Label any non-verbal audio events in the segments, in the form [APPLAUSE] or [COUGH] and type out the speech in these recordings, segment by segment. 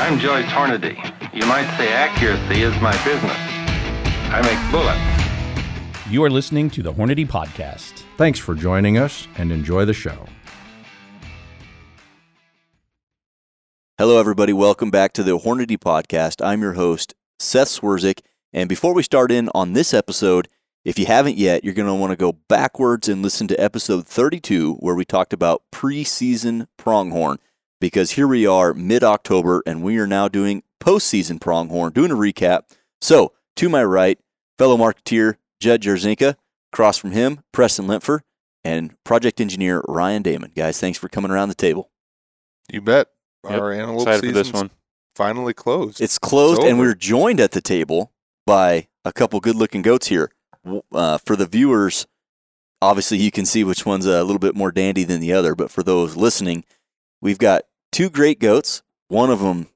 I'm Joyce Hornady. You might say accuracy is my business. I make bullets. You are listening to the Hornady Podcast. Thanks for joining us and enjoy the show. Hello, everybody. Welcome back to the Hornady Podcast. I'm your host, Seth Swerczek. And before we start in on this episode, if you haven't yet, you're going to want to go backwards and listen to episode 32, where we talked about preseason pronghorn. Because here we are, mid October, and we are now doing postseason pronghorn, doing a recap. So, to my right, fellow marketeer Judd Jarzinka, across from him, Preston Lempfer, and project engineer Ryan Damon. Guys, thanks for coming around the table. You bet. Yep. Our antelope Excited for this one. finally closed. It's closed, and we're joined at the table by a couple good looking goats here. Uh, for the viewers, obviously you can see which one's a little bit more dandy than the other, but for those listening, we've got two great goats. One of them,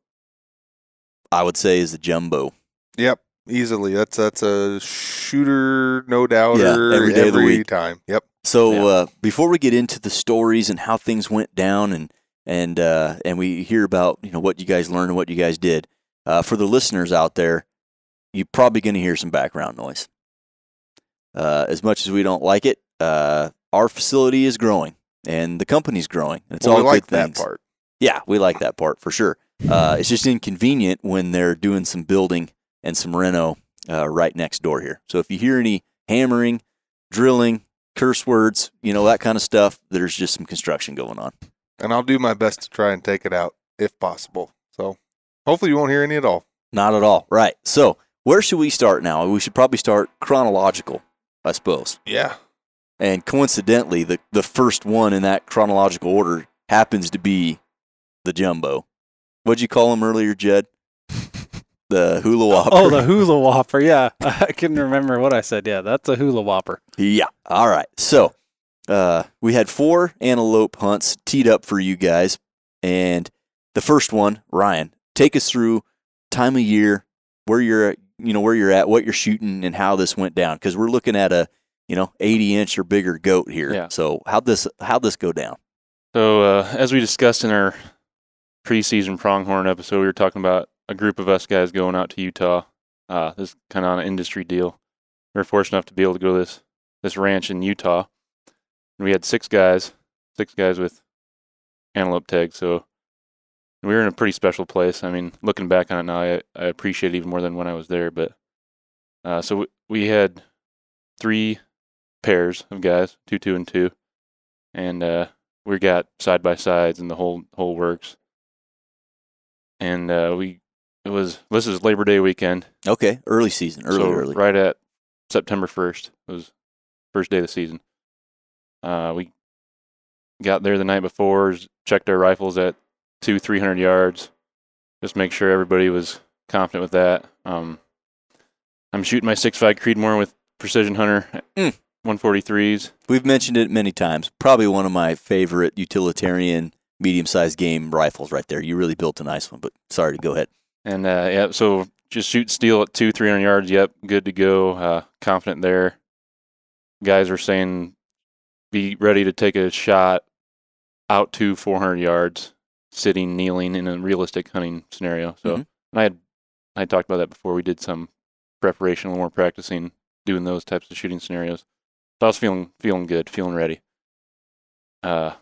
I would say, is the jumbo. Yep, easily. That's that's a shooter, no doubter. Yeah, every day of the week. time. Yep. So Yeah. uh, before we get into the stories and how things went down, and and uh, and we hear about you know what you guys learned and what you guys did, uh, for the listeners out there, you're probably going to hear some background noise. Uh, as much as we don't like it, uh, our facility is growing and the company's growing. It's Well, all we like good that part. Yeah, we like that part for sure. Uh, it's just inconvenient when they're doing some building and some reno uh, right next door here. So if you hear any hammering, drilling, curse words, you know that kind of stuff, there's just some construction going on. And I'll do my best to try and take it out if possible. So hopefully you won't hear any at all. Not at all. Right. So where should we start now? We should probably start chronological, I suppose. Yeah. And coincidentally, the the first one in that chronological order happens to be the jumbo. What'd you call him earlier, Jed? [LAUGHS] The hula whopper. Oh, the [LAUGHS] hula whopper. Yeah, [LAUGHS] I couldn't remember what I said. Yeah, that's a hula whopper. Yeah. All right. So uh, we had four antelope hunts teed up for you guys, and the first one, Ryan, take us through time of year, where you're, at, you know, where you're at, what you're shooting, and how this went down. Because we're looking at a, you know, 80 inch or bigger goat here. Yeah. So how this how this go down? So, uh, as we discussed in our preseason pronghorn episode, we were talking about a group of us guys going out to Utah. Uh, this is kind of on an industry deal. We were fortunate enough to be able to go to this this ranch in Utah, and we had six guys, six guys with antelope tags. So we were in a pretty special place. I mean, looking back on it now, I, I appreciate it even more than when I was there. But uh, so we, had three pairs of guys, two, two, and two, and uh, we got side by sides and the whole whole works. And uh, we it was this is Labor Day weekend, Okay, early season, early, so early. right at September first was first day of the season. Uh, we got there the night before, checked our rifles at two three hundred yards, just make sure everybody was confident with that. Um, I'm shooting my six five Creedmoor with Precision Hunter, Mm. one forty threes. We've mentioned it many times. Probably one of my favorite utilitarian medium sized game rifles right there. You really built a nice one, but sorry to go ahead. And uh, yeah, so just shoot steel at two, three hundred yards. Yep, good to go. Uh, confident there. Guys are saying be ready to take a shot out to four hundred yards, sitting, kneeling in a realistic hunting scenario. So Mhm. and I had I had talked about that before. We did some preparation, little more practicing doing those types of shooting scenarios. So I was feeling feeling good, feeling ready. Uh,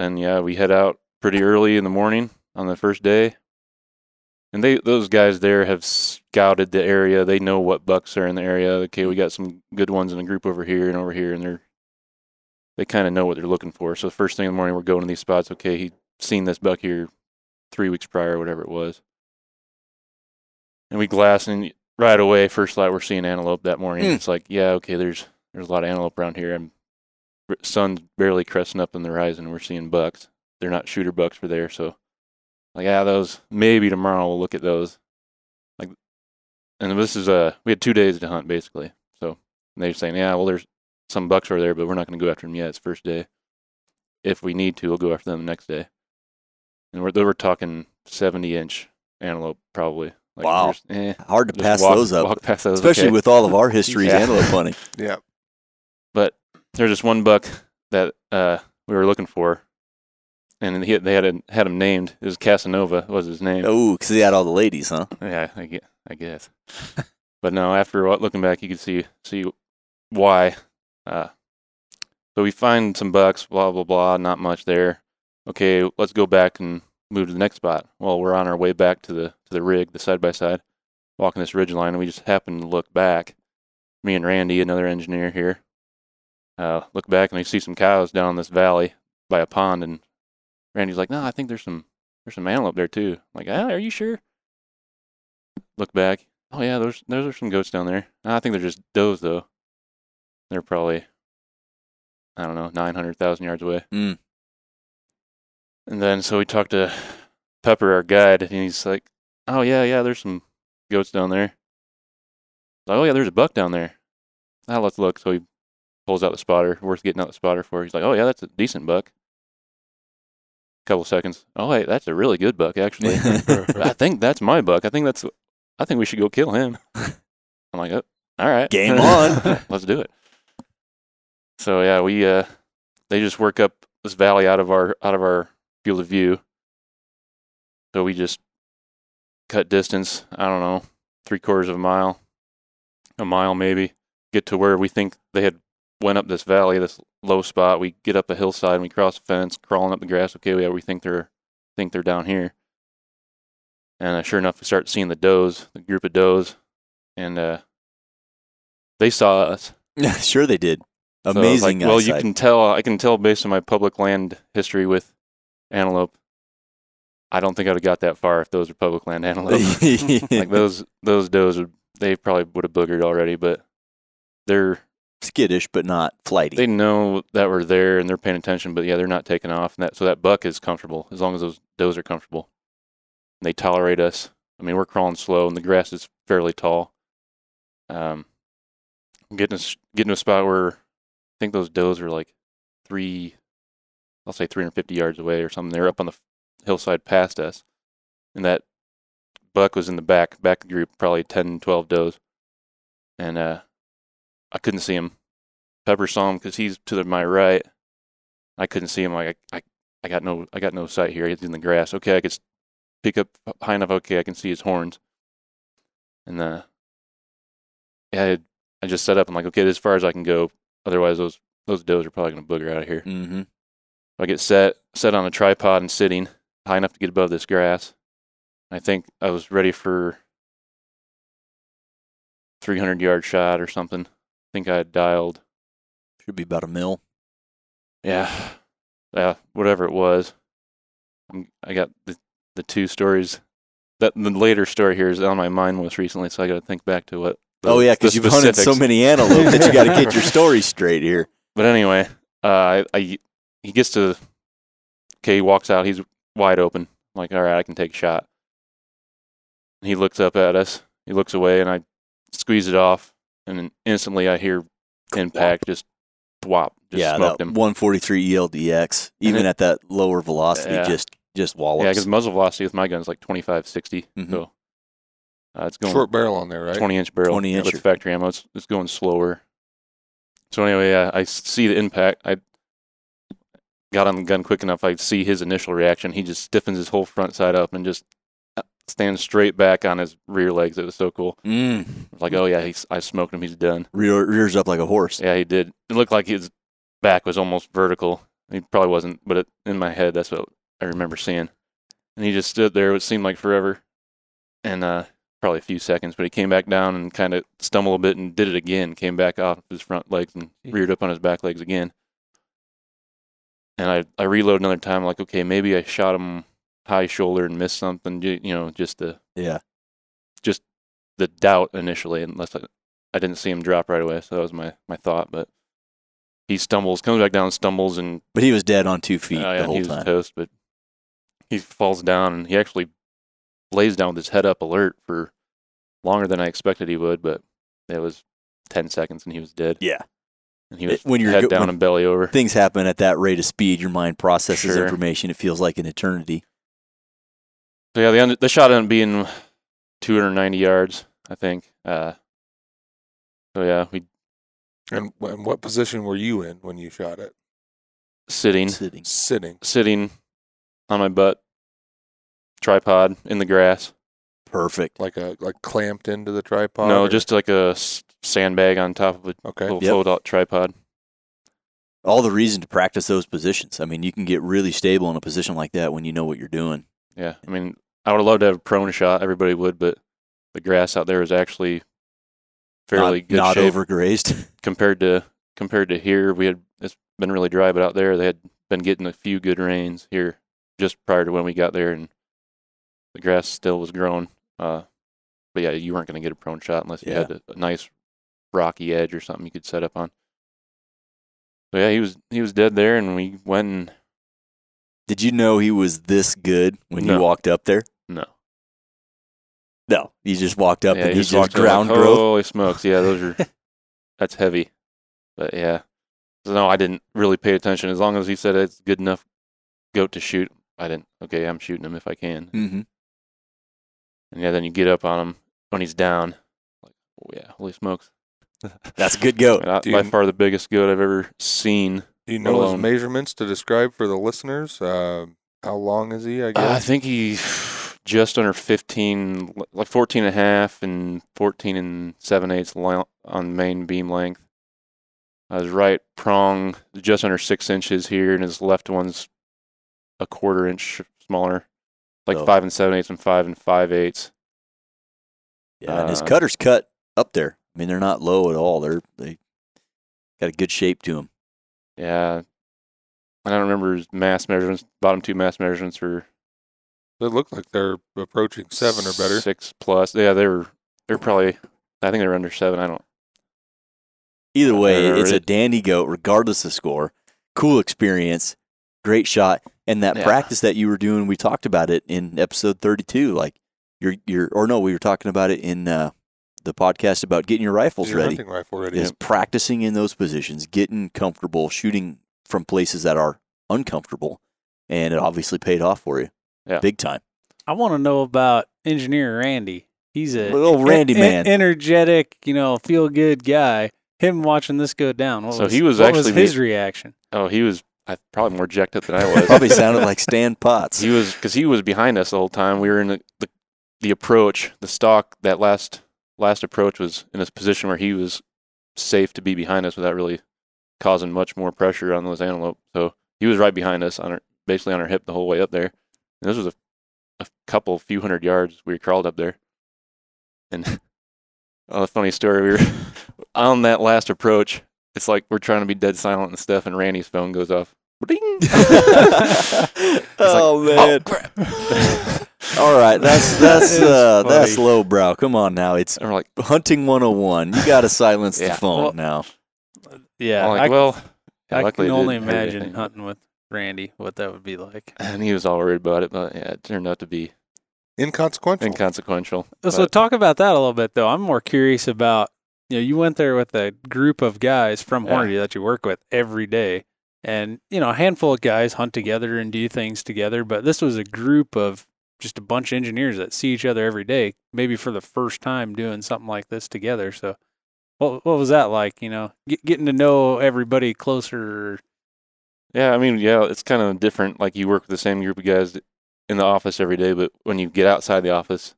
then yeah, we head out pretty early in the morning on the first day. And they those guys there have scouted the area. They know what bucks are in the area. Okay, we got some good ones in a group over here and over here, and they're they kind of know what they're looking for. So the first thing in the morning, we're going to these spots. Okay, he seen this buck here three weeks prior, or whatever it was, and we glass and right away, first light, we're seeing antelope that morning. Hmm. It's like, yeah, okay, there's there's a lot of antelope around here. I'm sun's barely cresting up in the horizon. We're seeing bucks. They're not shooter bucks for there, so like yeah, those maybe tomorrow we'll look at those. Like, and this is uh we had two days to hunt basically. So they're saying yeah, well there's some bucks over there, but we're not going to go after them yet. It's first day. If we need to, we'll go after them the next day. And we're they were talking seventy inch antelope probably. Like Wow. there's- eh, Hard to pass walk- those up, walk past those, especially okay. with all of our [LAUGHS] histories Yeah. antelope hunting. [LAUGHS] Yeah. But there's this one buck that uh, we were looking for, and he, they had a, had him named. It was Casanova was his name. Oh, because he had all the ladies, huh? Yeah, I guess. I guess. [LAUGHS] but no, after looking back, you could see see why. Uh, so we find some bucks, blah blah blah. Not much there. Okay, let's go back and move to the next spot. Well, we're on our way back to the to the rig, the side by side, walking this ridge line, and we just happen to look back. Me and Randy, another engineer here, uh, look back and we see some cows down this valley by a pond, and Randy's like, "No, I think there's some there's some antelope there too." I'm like, ah, are you sure? Look back. Oh yeah, those those are some goats down there. "Ah, I think they're just does though. They're probably I don't know, nine hundred thousand yards away. Mm. And then so we talked to Pepper, our guide, and he's like, "Oh yeah, yeah, there's some goats down there." Like, oh yeah, there's a buck down there. Ah, let's look. So he pulls out the spotter, worth getting out the spotter for. He's like, "Oh yeah, that's a decent buck." Couple seconds. Oh hey, that's a really good buck actually. [LAUGHS] I think that's my buck. I think that's. I think we should go kill him. I'm like, oh, all right, Game [LAUGHS] on. let's do it. So yeah, we uh, they just work up this valley out of our out of our field of view. So we just cut distance. I don't know, three quarters of a mile, a mile maybe. Get to where we think they had went up this valley, this low spot. We get up a hillside and we cross the fence, crawling up the grass. Okay, yeah, we think they're think they're down here. And uh, sure enough, we start seeing the does, the group of does, and uh, they saw us. Yeah, [LAUGHS] sure, they did. So Amazing. like, well, you can tell. I can tell based on my public land history with antelope. I don't think I'd have got that far if those were public land antelope. [LAUGHS] like those those does would they probably would have boogered already, but they're skittish, but not flighty. they know that we're there and they're paying attention, but yeah, they're not taking off. And that so that buck is comfortable as long as those does are comfortable. And they tolerate us. I mean, we're crawling slow and the grass is fairly tall. Um, getting us getting to a spot where I think those does are like three, I'll say 350 yards away or something. They're up on the hillside past us, and that buck was in the back back group, probably 10, 12 does, and uh, I couldn't see him. Pepper saw him because he's to the, my right. I couldn't see him. Like I, I, I got no, I got no sight here. He's in the grass. Okay, I could pick up high enough. Okay, I can see his horns. And uh, yeah, I, I just set up. I'm like, okay, as far as I can go. Otherwise, those those does are probably gonna booger out of here. mm-hmm. I get set, set on a tripod and sitting high enough to get above this grass. I think I was ready for 300 yard shot or something. I think I had dialed Should be about a mil. Yeah, yeah, whatever it was. I'm- got the the two stories. That the later story here is on my mind most recently, so I got to think back to what. the- oh yeah, because you've hunted so many antelope that you got to get your [LAUGHS] story straight here. But anyway, uh, I, I he gets to okay, he walks out. He's wide open. I'm like, all right, I can take a shot. He looks up at us. He looks away, and I squeeze it off, and then instantly I hear impact, just whop, just yeah, smoked that him. 143 ELDX, even it- at that lower velocity, Yeah. just just wallops. Yeah, because muzzle velocity with my gun is like 25, 60. Mhm. So uh, it's going Short barrel on there, right? 20 inch barrel. 20 yeah, incher. with factory ammo. It's, it's going slower. So anyway, yeah, I s- see the impact. I got on the gun quick enough. I see his initial reaction. He just stiffens his whole front side up and just uh, stands straight back on his rear legs. It was so cool. mm, Like, oh yeah, he's, I smoked him. He's done. rear, rears up like a horse. Yeah, he did. It looked like his back was almost vertical. He probably wasn't, but it, in my head, that's what I remember seeing. And he just stood there. It seemed like forever, and uh, probably a few seconds. But he came back down and kind of stumbled a bit and did it again. Came back off his front legs and reared up on his back legs again. And I I reload another time. Like, okay, maybe I shot him high shoulder and missed something. ju- You know, just the Yeah. Just the doubt initially, unless I, I didn't see him drop right away. So that was my, my thought. But he stumbles, comes back down, stumbles, and But he was dead on two feet oh, yeah, the whole he was time. toast. But he falls down, and he actually lays down with his head up, alert for longer than I expected he would. But it was ten seconds, and he was dead. Yeah. and he was It- when you're head go- down and belly over. Things happen at that rate of speed. Your mind processes Sure. information. It feels like an eternity. So yeah, the end, the shot ended up being 290 yards, I think. Uh, so yeah, we And, and what position were you in when you shot it? sitting, Sitting. Sitting. sitting on my butt, tripod in the grass. Perfect. Like a like clamped into the tripod. no, or- just like a sandbag on top of a okay. little Yep. fold out tripod. All the reason to practice those positions. I mean, you can get really stable in a position like that when you know what you're doing. Yeah, I mean, I would have loved to have a prone shot. Everybody would, but the grass out there is actually fairly not, good not shape overgrazed. [LAUGHS] compared to compared to here. We had it's been really dry, but out there they had been getting a few good rains here just prior to when we got there, and the grass still was growing. Uh, but yeah, you weren't going to get a prone shot unless you Yeah. had a, a nice rocky edge or something you could set up on. So yeah, he was he was dead there, and we went and Did you know he was this good when you walked up there? no, No, you just walked up yeah, and he he's just walked ground like, growth. Holy smokes! Yeah, those are [LAUGHS] that's heavy. But yeah, so no, I didn't really pay attention. As long as he said it's good enough goat to shoot, I didn't. Okay, I'm shooting him if I can. Mm-hmm. And yeah, then you get up on him when he's down. Like, oh yeah, holy smokes! [LAUGHS] That's a good goat. I mean, I- Do by far the biggest goat I've ever seen. Do you know his measurements to describe for the listeners? Uh, how long is he? I Uh, I think he [SIGHS] just under 15, like 14 and a half and 14 and 7 eighths on main beam length. Uh, his right prong just under six inches here, and his left one's a quarter inch smaller, like Oh. five and seven eighths and five and five eighths. Yeah, and his Uh, cutter's cut up there. I mean, they're not low at all. They're they got a good shape to them. Yeah, I don't remember his mass measurements. Bottom two mass measurements were they look like they're approaching seven or better. six plus. Yeah, they were. They're probably. I think they were under seven. I don't. Either way, it's a it- dandy goat, regardless of score. Cool experience, great shot, and that Yeah. practice that you were doing. We talked about it in episode thirty-two. Like you're, you're, or no, we were talking about it in uh, the podcast about getting your rifles Your ready. hunting rifle ready. Is practicing in those positions, getting comfortable, shooting from places that are uncomfortable, and it obviously paid off for you, Yeah. big time. I want to know about engineer Randy. He's a Little Randy en- man. energetic, you know, feel good guy. Him watching this go down. What So was, he was what was actually his reaction. Oh, he was. I probably more jacked up than I [LAUGHS] was. Probably sounded like Stan Potts. He was because he was behind us the whole time. We were in the, the the approach, the stock. That last last approach was in a position where he was safe to be behind us without really causing much more pressure on those antelope. So he was right behind us on our basically on our hip the whole way up there. And this was a, a couple few hundred yards we crawled up there. And oh, [LAUGHS] a funny story. We were [LAUGHS] on that last approach. It's like we're trying to be dead silent and stuff, and Randy's phone goes off. Ding! [LAUGHS] Oh, oh man! All right, that's [LAUGHS] that's That is uh, that's lowbrow. Come on now, it's And we're like, hunting 101. You got to silence Yeah. the phone Well, now. Yeah, I'm like, I, well, I can only imagine hunting with Randy, what that would be like. And he was all worried about it, but yeah, it turned out to be Inconsequential. inconsequential. So But, talk about that a little bit, though. I'm more curious about you know you went there with a group of guys from Yeah. Hornady that you work with every day, and you know a handful of guys hunt together and do things together. But this was a group of just a bunch of engineers that see each other every day, maybe for the first time doing something like this together. So, what what was that like? You know, get, getting to know everybody closer. yeah, I mean, yeah, it's kind of different. Like you work with the same group of guys in the office every day, but when you get outside the office,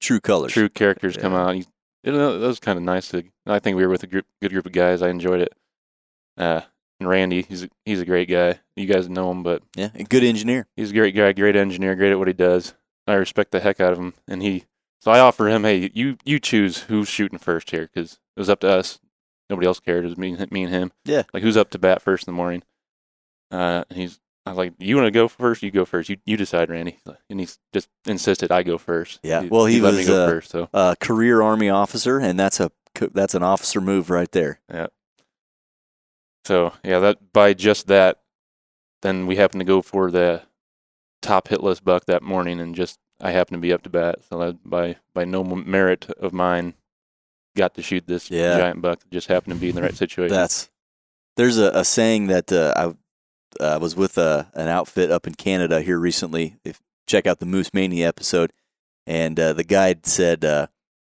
True colors. true characters come out. You, you know, that was kind of nice. To, I think we were with a group, good group of guys. I enjoyed it. Uh, and Randy, he's a, he's a great guy. You guys know him, but Yeah, a good engineer. he's a great guy, great engineer, great at what he does. I respect the heck out of him, and he. So I offer him, hey, you you choose who's shooting first here, because it was up to us. Nobody else cared. It was me, me and him. Yeah. Like who's up to bat first in the morning? Uh, and he's. I was like, you want to go first? You go first. You you decide, Randy. And he's just insisted I go first. Yeah, well, he let me was, go uh, first. So Uh, career Army officer, and that's a that's an officer move right there. So yeah, that by just that, then we happened to go for the top hit list buck that morning, and just I happened to be up to bat. So that by by no merit of mine, got to shoot this Yeah. giant buck. that Just happened to be in the right [LAUGHS] situation. That's there's a, a saying that uh, I uh, was with a, an outfit up in Canada here recently. If check out the Moose Mania episode, and uh, the guide said uh,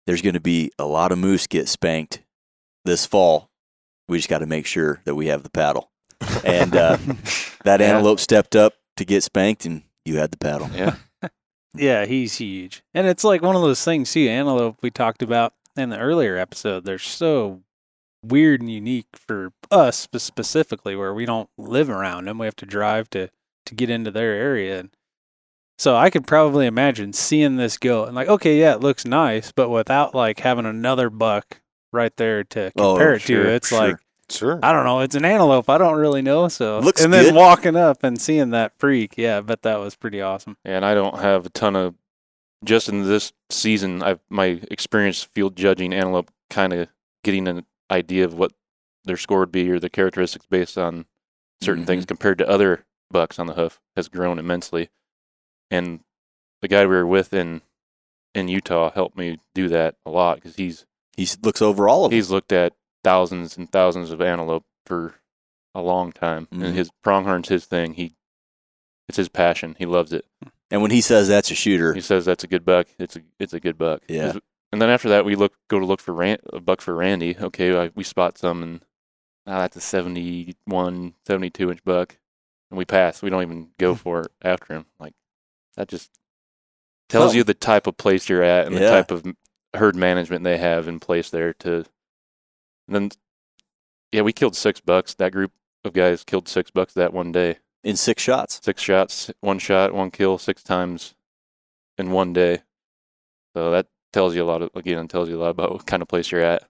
there's going to be a lot of moose get spanked this fall. We just got to make sure that we have the paddle. [LAUGHS] And uh, that Yeah. antelope stepped up to get spanked, and You had the paddle. Yeah. [LAUGHS] Yeah, he's huge. And it's like one of those things, too, antelope we talked about in the earlier episode. They're so weird and unique for us specifically, where we don't live around them. We have to drive to, to get into their area. And so I could probably imagine seeing this go and like, okay, yeah, it looks nice, but without like having another buck right there to Oh, compare it sure, to, it's sure. like, Sure. I don't know. It's an antelope. I don't really know. So Looks and then good. walking up and seeing that freak, yeah, I bet that was pretty awesome. And I don't have a ton of just in this season. I've my experience field judging antelope, kind of getting an idea of what their score would be or the characteristics based on certain things mm-hmm. compared to other bucks on the hoof has grown immensely. And the guy we were with in in Utah helped me do that a lot because he's He looks over all of them. he's looked at thousands and thousands of antelope for a long time, Mhm. and his pronghorn's his thing. He it's his passion. He loves it. And when he says that's a shooter, He says that's a good buck. It's a it's a good buck. Yeah. And then after that, we look go to look for Ran, a buck for Randy. Okay, I, we spot some, and ah, that's a 71, 72 inch buck, and we pass. We don't even go [LAUGHS] for it after him. Like that just tells you the type of place you're at and Yeah. the type of herd management they have in place there. To then, yeah, we killed six bucks. That group of guys killed six bucks that one day in six shots. six shots, one shot, one kill, six times in one day. So that tells you a lot of again, tells you a lot about what kind of place you're at.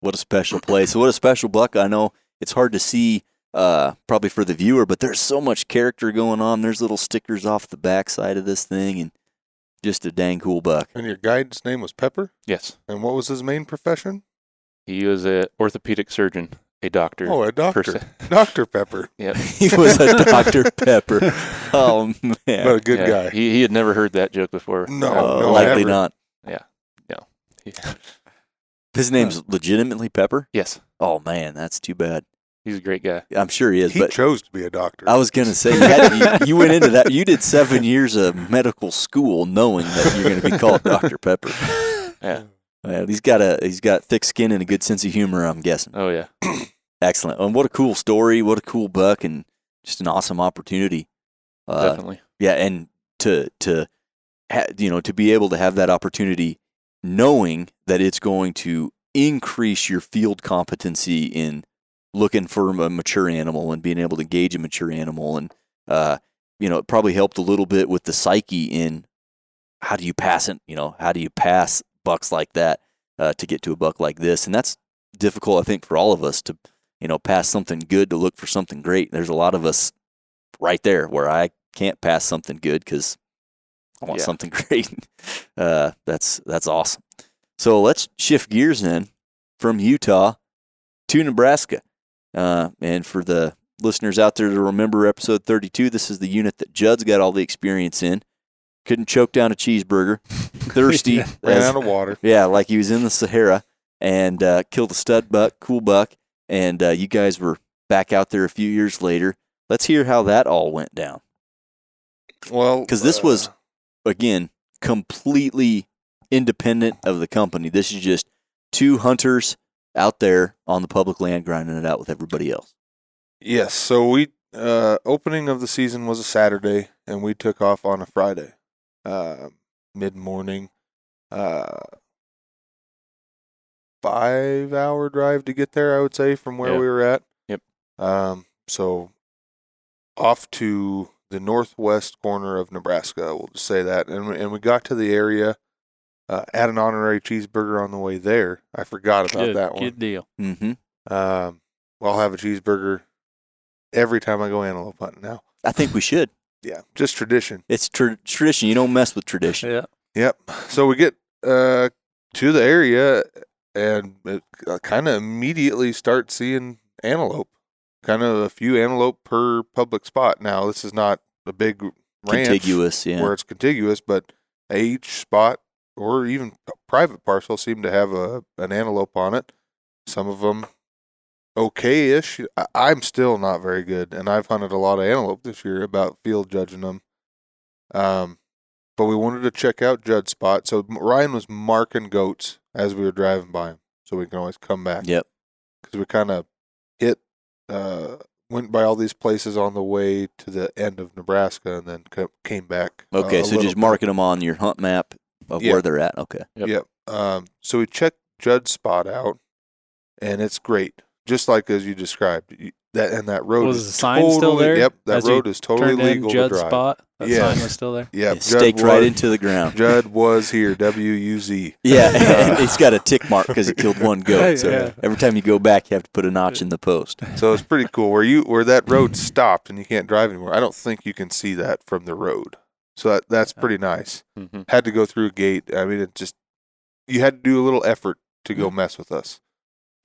What a special place. What a special buck. I know it's hard to see uh, probably for the viewer, but there's so much character going on. There's little stickers off the backside of this thing and just a dang cool buck. And your guide's name was Pepper? Yes, And what was his main profession? he was an orthopedic surgeon, a doctor. Oh, a doctor. se. [LAUGHS] Dr. Pepper. [LAUGHS] Yep. He was a [LAUGHS] Dr. Pepper. Oh, man. But a good Yeah, guy. He he had never heard that joke before. No, Uh, no, likely never. not. He- His name's legitimately Pepper? yes, Oh, man, that's too bad. He's a great guy. I'm sure he is, he but chose to be a doctor. I was going to say, you, had, you, you went into that. You did seven years of medical school knowing that you're going to be called Dr. Pepper. Yeah. He's got a he's got thick skin and a good sense of humor. I'm guessing. Oh yeah. [CLEARS THROAT] Excellent. And what a cool story. What a cool buck, and just an awesome opportunity. Uh, definitely. yeah, and to to ha- you know to be able to have that opportunity, knowing that it's going to increase your field competency in looking for a mature animal and being able to gauge a mature animal, and uh, you know, it probably helped a little bit with the psyche in how do you pass it. You know, how do you pass bucks like that uh, to get to a buck like this, and that's difficult, I think, for all of us to you know pass something good to look for something great. There's a lot of us right there where I can't pass something good because I want Yeah. something [LAUGHS] great. Uh, that's that's awesome. So let's shift gears then from Utah to Nebraska. Uh, and for the listeners out there to remember episode 32, this is the unit that Judd's got all the experience in. Couldn't choke down a cheeseburger. [LAUGHS] Thirsty. Ran as- out of water. yeah, like he was in the Sahara and uh, killed a stud buck, cool buck. And uh, you guys were back out there a few years later. Let's hear how that all went down. Well, because this uh, was- Again, completely independent of the company. This is just two hunters out there on the public land grinding it out with everybody else. Yes. So we uh opening of the season was a Saturday and we took off on a Friday. Uh mid morning. Uh 5 hour drive to get there I would say from where Yeah. we were at. Yep. Um so off to the northwest corner of Nebraska, we'll just say that. And we, and we got to the area uh, had an honorary cheeseburger on the way there. I forgot about Good, that one. good deal. Mm-hmm. Um, I'll have a cheeseburger every time I go antelope hunting now. I think we should. [LAUGHS] Yeah, just tradition. It's tra- tradition. You don't mess with [LAUGHS] tradition. Yeah. Yep. So we get uh, to the area and it kind of immediately start seeing antelope. Kind of a few antelope per public spot. Now this is not a big ranch Contiguous. Yeah. where it's contiguous, but each spot or even private parcel seem to have a an antelope on it. Some of them okay-ish. I'm still not very good, and I've hunted a lot of antelope this year about field judging them. Um, but we wanted to check out Judd's spot, so Ryan was marking goats as we were driving by him, so we can always come back Yep. because we kind of hit uh, went by all these places on the way to the end of Nebraska, and then came back. uh, Okay, a so just bit. marking them on your hunt map of Yeah. where they're at. Okay. Yep. Yep. Um, so we checked Judd's spot out, and it's great, just like as you described. You- That and that road Was is the sign totally, still there Yep, that road is totally Turned in legal to Judd's drive. spot. That Yeah. sign was still there. Yep, Yeah, Judd staked right into the ground. Judd [LAUGHS] was here. W U Z. Yeah, [LAUGHS] and it's got a tick mark because he killed one goat. So Yeah. every time you go back, you have to put a notch in the post. [LAUGHS] So it's pretty cool. Where you where that road stopped and you can't drive anymore. I don't think you can see that from the road. So that, that's pretty nice. hmm Had to go through a gate. I mean, it just you had to do a little effort to go mess with us.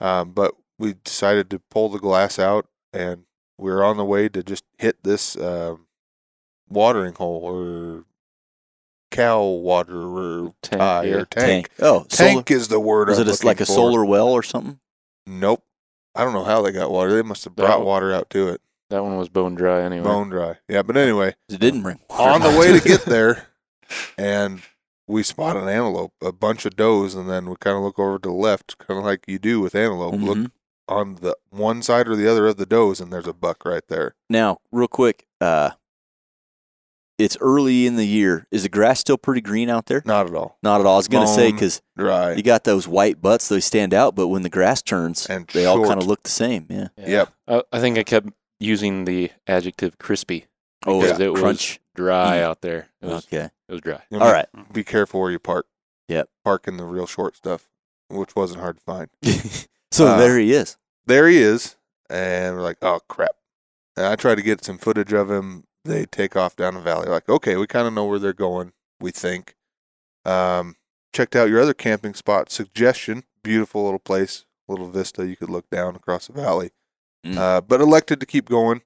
Um, but we decided to pull the glass out, and we were on the way to just hit this um, watering hole or cow water or Tank, tie yeah. or tank. Oh, Tank, solar, is the word. was I'm it a, like a for. solar well or something? Nope. I don't know how they got water. They must have brought water out to it. That one was bone dry anyway. Bone dry. Yeah, but anyway, It didn't bring on the [LAUGHS] way to get there, and we spot an antelope, a bunch of does, and then we kind of look over to the left, kind of like you do with antelope. Look Mhm. on the one side or the other of the does, and there's a buck right there. Now, real quick, uh, it's early in the year. Is the grass still pretty green out there? Not at all Not at all. I was going to say because dry. you got those white butts; they stand out. But when the grass turns, And they all kind of look the same. Yeah. Yeah. Yep. I, I think I kept using the adjective crispy Oh, because yeah. it was crunch. dry Mm. out there. It was, Okay. it was dry. You know, All right. Be careful where you park. Yep. Park in the real short stuff, which wasn't hard to find. [LAUGHS] so Uh, there he is. there he is, and we're like, oh crap. And I try to get some footage of him. They take off down the valley. Like, okay, we kind of know where they're going. We think. Um, checked out your other camping spot suggestion. Beautiful little place, little vista. You could look down across the valley. Mm. Uh, but elected to keep going.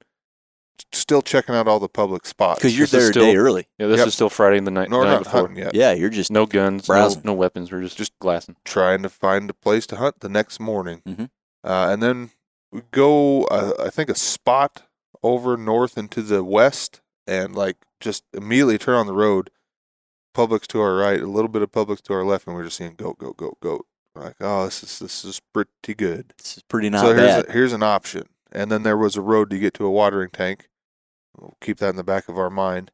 Still checking out all the public spots. Because you're this is there a still- day early. Yeah, this Yep. is still Friday in the night, no, night not before. hunting yet. Yeah, you're just No guns, no, Browsing. no weapons. We're just Just- just glassing. trying to find a place to hunt the next morning. Mhm. Uh, and then we go, uh, I think, a spot over north and to the west, and like just immediately turn on the road. Publix to our right, a little bit of Publix to our left, and we're just seeing goat, goat, goat, goat. We're like, oh, this is this is pretty good. This is pretty not so here's bad. a, here's an option. And then there was a road to get to a watering tank. We'll keep that in the back of our mind.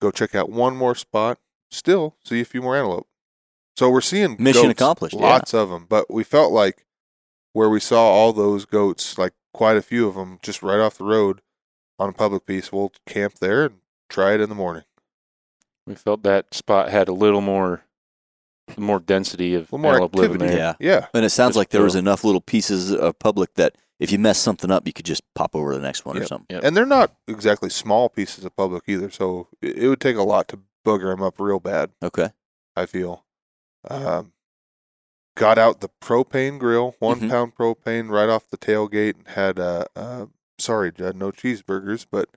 Go check out one more spot. Still see a few more antelope. So we're seeing Mission goats, accomplished, yeah. Lots of them, but we felt like where we saw all those goats, like quite a few of them, just right off the road on a public piece. We'll camp there and try it in the morning. We felt that spot had a little more, more density of A more antelope living activity. there. Yeah. Yeah, And it sounds Just like there was enough little pieces of public that if you mess something up, you could just pop over to the next one or something. Yep. and they're not exactly small pieces of public either. So it, it would take a lot to booger them up real bad. Okay. I feel. Um, got out the propane grill, one Mhm. pound propane right off the tailgate, and had uh, uh, sorry, Judd, no cheeseburgers, but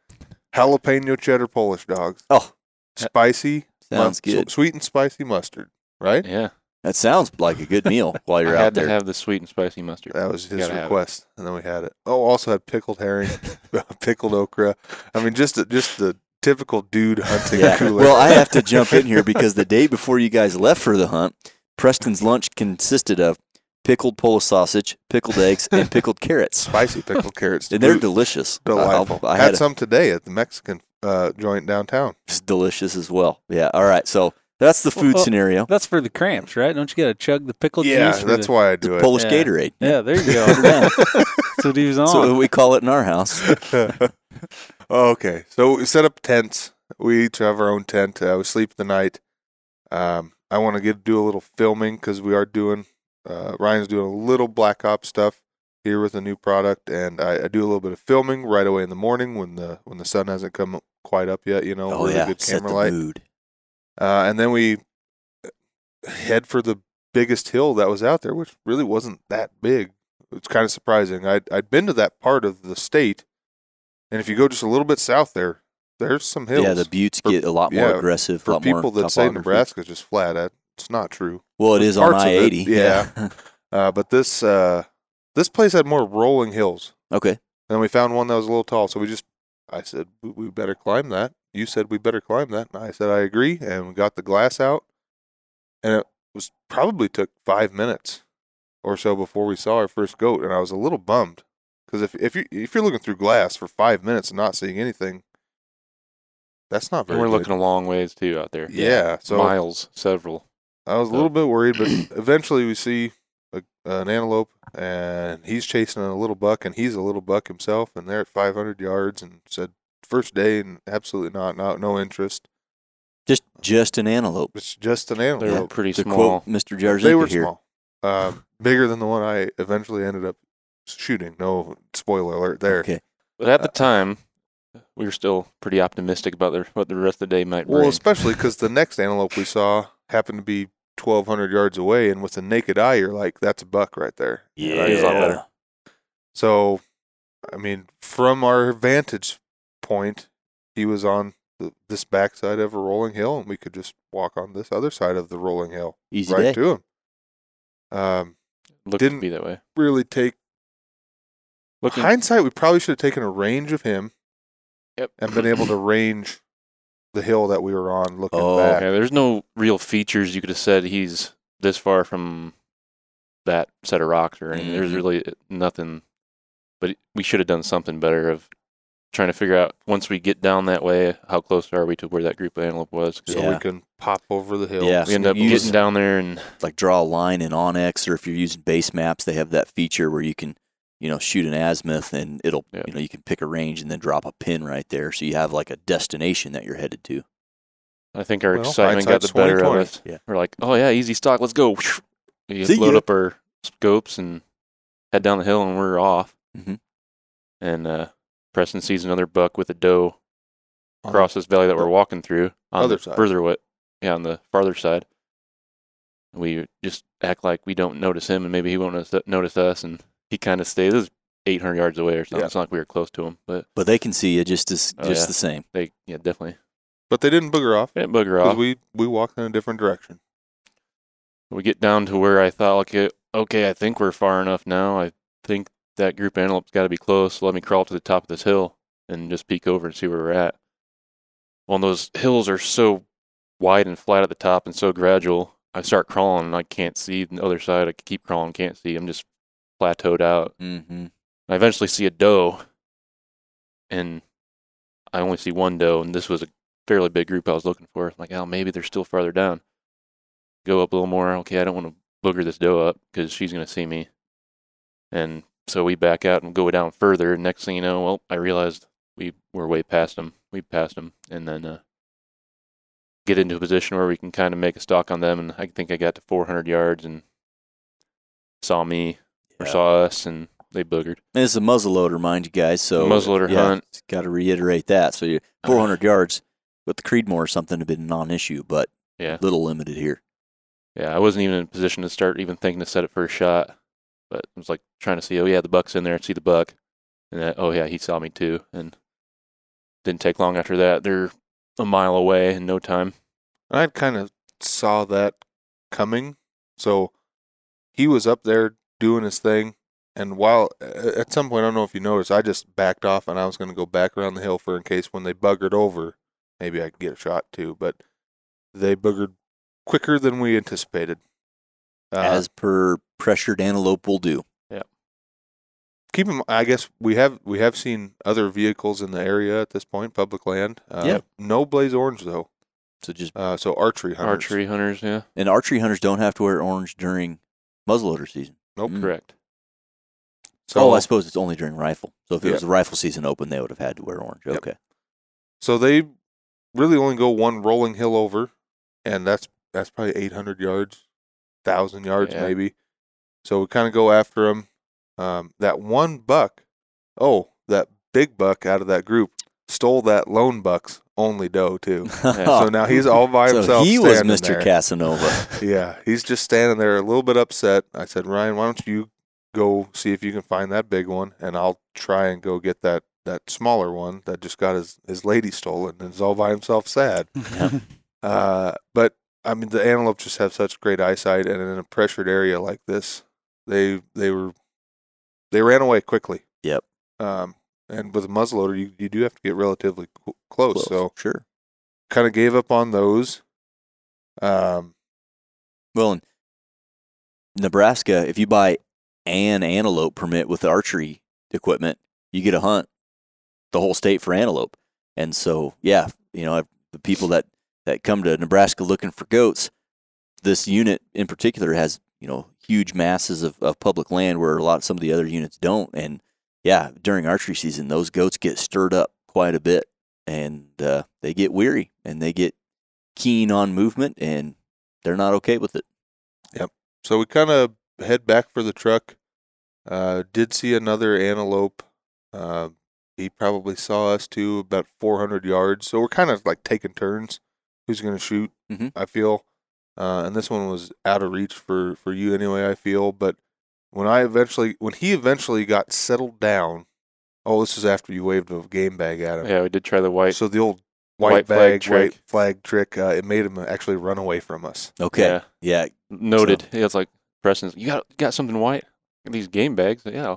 jalapeno cheddar Polish dogs, Oh, spicy, sounds mu- good. sweet and spicy mustard. Right, Yeah, That sounds like a good meal [LAUGHS] while you're I out had there. to have the sweet and spicy mustard. that was his Gotta have it. request, and then we had it. Oh, also had pickled herring, [LAUGHS] [LAUGHS] pickled okra. I mean, just a, just the typical dude hunting yeah. cooler. Well, I have to jump in here because the day before you guys left for the hunt, Preston's lunch consisted of pickled Polish sausage, pickled eggs, and pickled carrots. spicy pickled carrots. And they're Blue- delicious. delightful. I, I had, had a- some today at the Mexican uh, joint downtown. It's delicious as well. Yeah. All right. So that's the food Well, scenario. That's for the cramps, right? Don't you got to chug the pickled Yeah, juice? for that's the, why I do it. Polish Yeah. Gatorade. Yeah, there you go. Put [LAUGHS] that's what he was on. So we call it in our house. [LAUGHS] [LAUGHS] okay, so we set up tents. We each have our own tent. Uh, we sleep the night. Um, I want to get do a little filming because we are doing. Uh, Ryan's doing a little Black Ops stuff here with a new product, and I, I do a little bit of filming right away in the morning when the when the sun hasn't come quite up yet. You know, Oh really yeah. good Set camera the light. mood. Uh, and then we head for the biggest hill that was out there, which really wasn't that big. It's kind of surprising. I'd, I'd been to that part of the state, and if you go just a little bit south there, there's some hills. Yeah, the buttes For- get a lot more yeah, aggressive. a for people that say. Nebraska's just flat, that- it's not true. Well, it There's is on I eighty. yeah. [LAUGHS] Uh, but this uh, this place had more rolling hills. okay. And then we found one that was a little tall, so we just I said we better climb that. You said we better climb that, and I said I agree. And we got the glass out, and it was probably took five minutes or so before we saw our first goat, and I was a little bummed Because if if you if you're looking through glass for five minutes and not seeing anything, that's not And very. we're good. looking a long ways too out there. Yeah, so miles, several. I was a little bit worried, but [CLEARS THROAT] eventually we see a, an antelope, and he's chasing a little buck, and he's a little buck himself, and they're at 500 yards, and said first day, and absolutely not, not no interest. Just just an antelope. It's just an They were antelope. pretty To small. quote Mr. Jarzika They were here. small, um, bigger than the one I eventually ended up shooting. No spoiler alert there. Okay. But at Uh, the time, we were still pretty optimistic about the, what the rest of the day might bring. Well, especially because the [LAUGHS] next antelope we saw happened to be 1,200 yards away, and with the naked eye, you're like, that's a buck right there. Yeah, he's a lot better. So, I mean, from our vantage point, he was on the, this backside of a rolling hill, and we could just walk on this other side of the rolling hill Easy right day. to him. Um, Looked didn't- to be that way. really take Looking, hindsight. We probably should have taken a range of him Yep. and been able to range the hill that we were on looking Oh, back. yeah, there's no real features you could have said he's this far from that set of rocks or anything. There's Mhm. really nothing. But we should have done something better of trying to figure out once we get down that way, how close are we to where that group of antelope was? So Yeah. we can pop over the hill. Yeah. we end up Use- getting down there and Like draw a line in onX, or if you're using base maps, they have that feature where you can, you know, shoot an azimuth and it'll, Yeah. you know, you can pick a range and then drop a pin right there, so you have like a destination that you're headed to. I think our Well, excitement got the better of us. Yeah. We're like, oh yeah, easy stock, let's go. We See load ya. up our scopes and head down the hill, and we're off. Mhm. And uh, Preston sees another buck with a doe On across this valley that we're walking through on other the side. further way, yeah, on the farther side. We just act like we don't notice him, and maybe he won't notice, notice us, and he kind of stays. This is 800 yards away or something. Yeah. It's not like we were close to him, but But they can see you just as Oh, just yeah. the same. they, yeah, definitely. But they didn't booger off They didn't bugger off. we, we walked in a different direction. we get down to where I thought, okay, okay, I think we're far enough now. I think that group of antelope's got to be close. Let me crawl to the top of this hill and just peek over and see where we're at. Well, those hills are so wide and flat at the top and so gradual. I start crawling and I can't see the other side. I keep crawling, can't see. I'm just plateaued out. Mm-hmm. I eventually see a doe, and I only see one doe, and this was a fairly big group I was looking for. I'm like, oh, maybe they're still farther down. Go up a little more. Okay, I don't want to booger this doe up because she's going to see me. And so we back out and go down further. Next thing you know, well, I realized we were way past them. We passed them, and then uh, get into a position where we can kind of make a stalk on them. And I think I got to 400 yards and saw me or saw us, and they boogered. And it's a muzzleloader, mind you guys. So Muzzleloader yeah, hunt. Got to reiterate that. So you 400 yards with the Creedmoor or something have been a non-issue, but Yeah. little limited here. Yeah, I wasn't even in a position to start even thinking to set it for a shot. But I was like trying to see, oh yeah, the buck's in there, see the buck. And that, oh yeah, he saw me too. And didn't take long after that. They're a mile away in no time. I kind of saw that coming. So he was up there doing his thing. And while at some point, I don't know if you noticed, I just backed off and I was going to go back around the hill for in case when they buggered over, maybe I could get a shot too. But they buggered quicker than we anticipated. Uh, As per pressured antelope will do. Yeah. Keep in, mi- I guess we have we have seen other vehicles in the area at this point, public land. Uh, Yeah. No blaze orange though. So just Uh, so archery hunters. Archery hunters, yeah. and archery hunters don't have to wear orange during muzzleloader season. Nope. Mm. Correct. So oh, I suppose it's only during rifle. So if it Yeah. was the rifle season open, they would have had to wear orange. Yep. Okay. So they really only go one rolling hill over, and that's that's probably 800 yards, thousand yards Yeah. maybe. So we kind of go after them. Um, that one buck, oh, that big buck out of that group stole that lone buck's only doe too. [LAUGHS] So now he's all by So himself. he was Mr. there. Casanova. [LAUGHS] Yeah, he's just standing there a little bit upset. I said, Ryan, why don't you go see if you can find that big one, and I'll try and go get that that smaller one that just got his his lady stolen and is all by himself, sad. [LAUGHS] Yeah. Uh, but I mean, the antelope just have such great eyesight, and in a pressured area like this, they they were they ran away quickly. Yep. Um, and with a muzzleloader, you you do have to get relatively cl- close. Close. So sure. kind of gave up on those. Um, Well, in Nebraska, if you buy an antelope permit with archery equipment, you get a hunt the whole state for antelope. And so, yeah, you know, the people that that come to Nebraska looking for goats, this unit in particular has you know huge masses of, of public land where a lot some of the other units don't. And yeah, during archery season, those goats get stirred up quite a bit, and uh, they get weary and they get keen on movement, and they're not okay with it. Yep. So we kind of head back for the truck. Uh, did see another antelope. Uh, he probably saw us too, about 400 yards. So we're kind of like taking turns. Who's going to shoot? Mhm. I feel. Uh, and this one was out of reach for for you anyway. I feel, but when I eventually, when he eventually got settled down, oh, this is after you waved a game bag at him. Yeah, we did try the white. So the old white, White flag bag, trick. white flag trick, uh, it made him actually run away from us. Okay, Yeah. yeah, Noted. Yeah, it's like Preston's. You got got something white? These game bags. Yeah.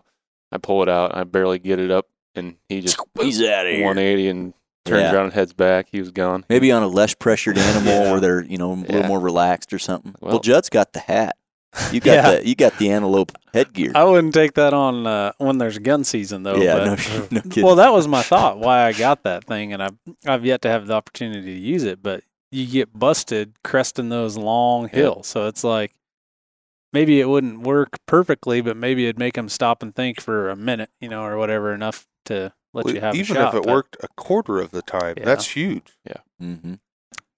I pull it out. I barely get it up, and he just he's out of here. 180 and turns Yeah. around and heads back. He was gone. Maybe on a less pressured animal [LAUGHS] Yeah. where they're you know a little Yeah. more relaxed or something. Well, Well- Judd's got the hat. You got Yeah. the you got the antelope headgear. I wouldn't take that on uh, when there's gun season though. yeah, but- no, [LAUGHS] no kidding. well, that was my thought why I got that thing, and I've I've yet to have the opportunity to use it. But you get busted cresting those long Yeah. hills, so it's like maybe it wouldn't work perfectly, but maybe it'd make them stop and think for a minute, you know, or whatever, enough to let Well, you have Even a shot. if it but- worked a quarter of the time, Yeah. that's huge. hmm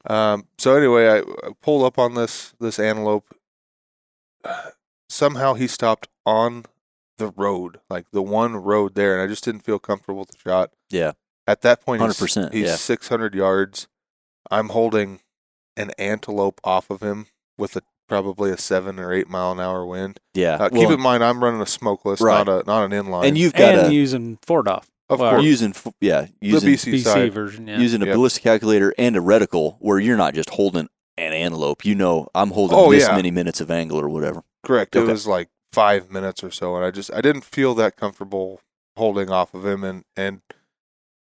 Um, so anyway, I, I pulled up on this this antelope. Somehow he stopped on the road, like the one road there, and I just didn't feel comfortable with the shot. Yeah. At that point, he's- 100%, He's yeah. 600 yards. I'm holding an antelope off of him with a probably a seven or eight mile an hour wind. Yeah. Uh, well, keep in mind, I'm running a smokeless, Right. not a not an inline. and you've got and a using Ford off of well, course, using f- yeah using the BC, BC side. version, yeah. using a Yep. ballistic calculator and a reticle where you're not just holding an antelope. You know, I'm holding Oh, this yeah. many minutes of angle or whatever. Correct. It Okay. was like five minutes or so, and I just I didn't feel that comfortable holding off of him, and and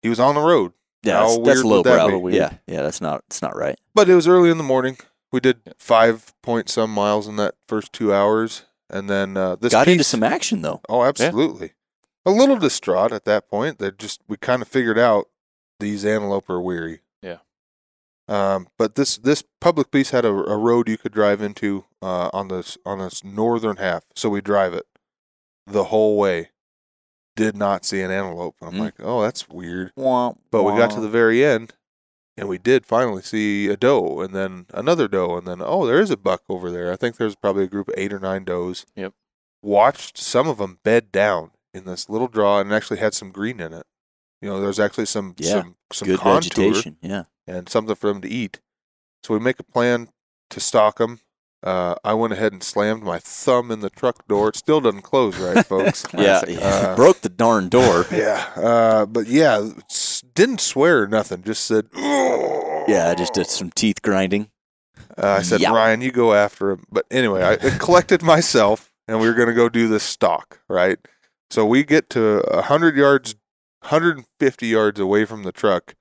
he was on the road. Yeah, How that's, that's weird would that lowbrow. be? Yeah, yeah, that's not it's not right. But it was early in the morning. We did five point some miles in that first two hours, and then uh, this Got into piece- some action though. Oh, absolutely. A little distraught at that point. That just we kind of figured out these antelope are weary. Yeah. Um, but this this public piece had a, a road you could drive into uh, on this on this northern half, so we drive it the whole way. Did not see an antelope. I'm Mm. like, oh, that's weird. Wah, But we got to the very end, and we did finally see a doe, and then another doe, and then oh, there is a buck over there. I think there's probably a group of eight or nine does. Yep. Watched some of them bed down in this little draw, and actually had some green in it. You know, there's actually some Yeah, some some good contour vegetation. Yeah. and something for them to eat. So we make a plan to stalk them. Uh, I went ahead and slammed my thumb in the truck door. It still doesn't close right, [LAUGHS] folks. Yeah. Uh, [LAUGHS] broke the darn door. [LAUGHS] Yeah, uh, but yeah, s- didn't swear or nothing. Just said, Yeah, I just did some teeth grinding. Uh, I said, Yeah. Ryan, you go after him. But anyway, I collected myself, and we were going to go do this stalk, right? So we get to hundred yards, hundred and fifty yards away from the truck.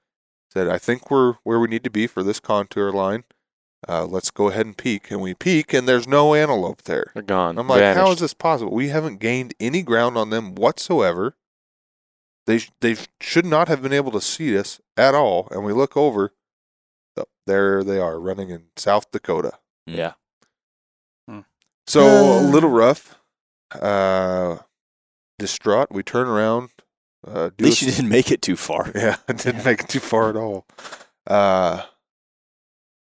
Said, I think we're where we need to be for this contour line. Uh, let's go ahead and peek, and we peek, and there's no antelope there. They're gone. I'm like, how Vanished. is this possible? We haven't gained any ground on them whatsoever. They sh- they should not have been able to see us at all. And we look over, oh, there they are running in South Dakota. Yeah. So a little rough, uh, distraught. We turn around. Uh, At least a- you didn't make it too far. [LAUGHS] yeah, it didn't make it too far at all. Uh,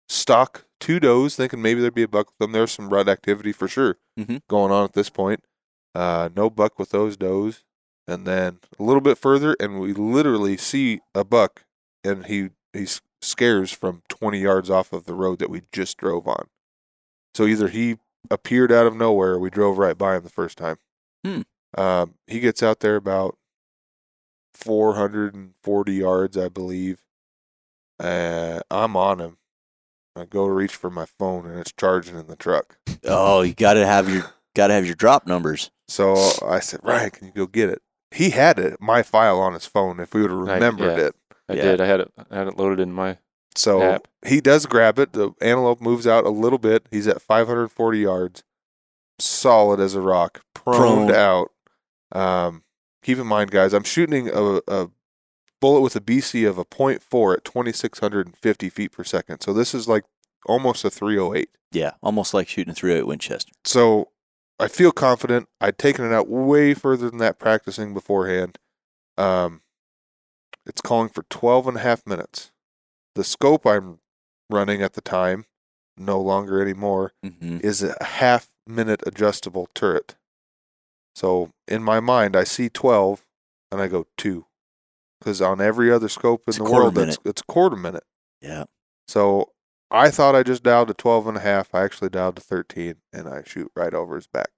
stock two does, thinking maybe there'd be a buck with them. There's some rut activity for sure mm-hmm. going on at this point. Uh, no buck with those does. And then a little bit further, and we literally see a buck, and he he scares from 20 yards off of the road that we just drove on. So either he appeared out of nowhere, or we drove right by him the first time. Hmm. Um, he gets out there about 440 yards, I believe. Uh, I'm on him. I go to reach for my phone, and it's charging in the truck. Oh, you got to have your [LAUGHS] got to have your drop numbers. So I said, Ryan, can you go get it? He had it, my file on his phone. If we would have Right, remembered yeah. it, I Yeah. did. I had it. I had it loaded in my. so App. he does grab it. The antelope moves out a little bit. He's at 540 yards, solid as a rock, proned Prone. out. Um, keep in mind, guys, I'm shooting a, a bullet with a BC of a .4 at 2,650 feet per second. So this is like almost a 308. Yeah, almost like shooting a 308 Winchester. So I feel confident. I'd taken it out way further than that practicing beforehand. Um, it's calling for 12 and a half minutes. The scope I'm running at the time, no longer anymore, hmm is a half minute adjustable turret. So in my mind, I see 12 and I go two. Because on every other scope in It's the quarter world, it's, it's a quarter minute. Yeah. So I thought I just dialed to 12 and a half. I actually dialed to 13 and I shoot right over his back.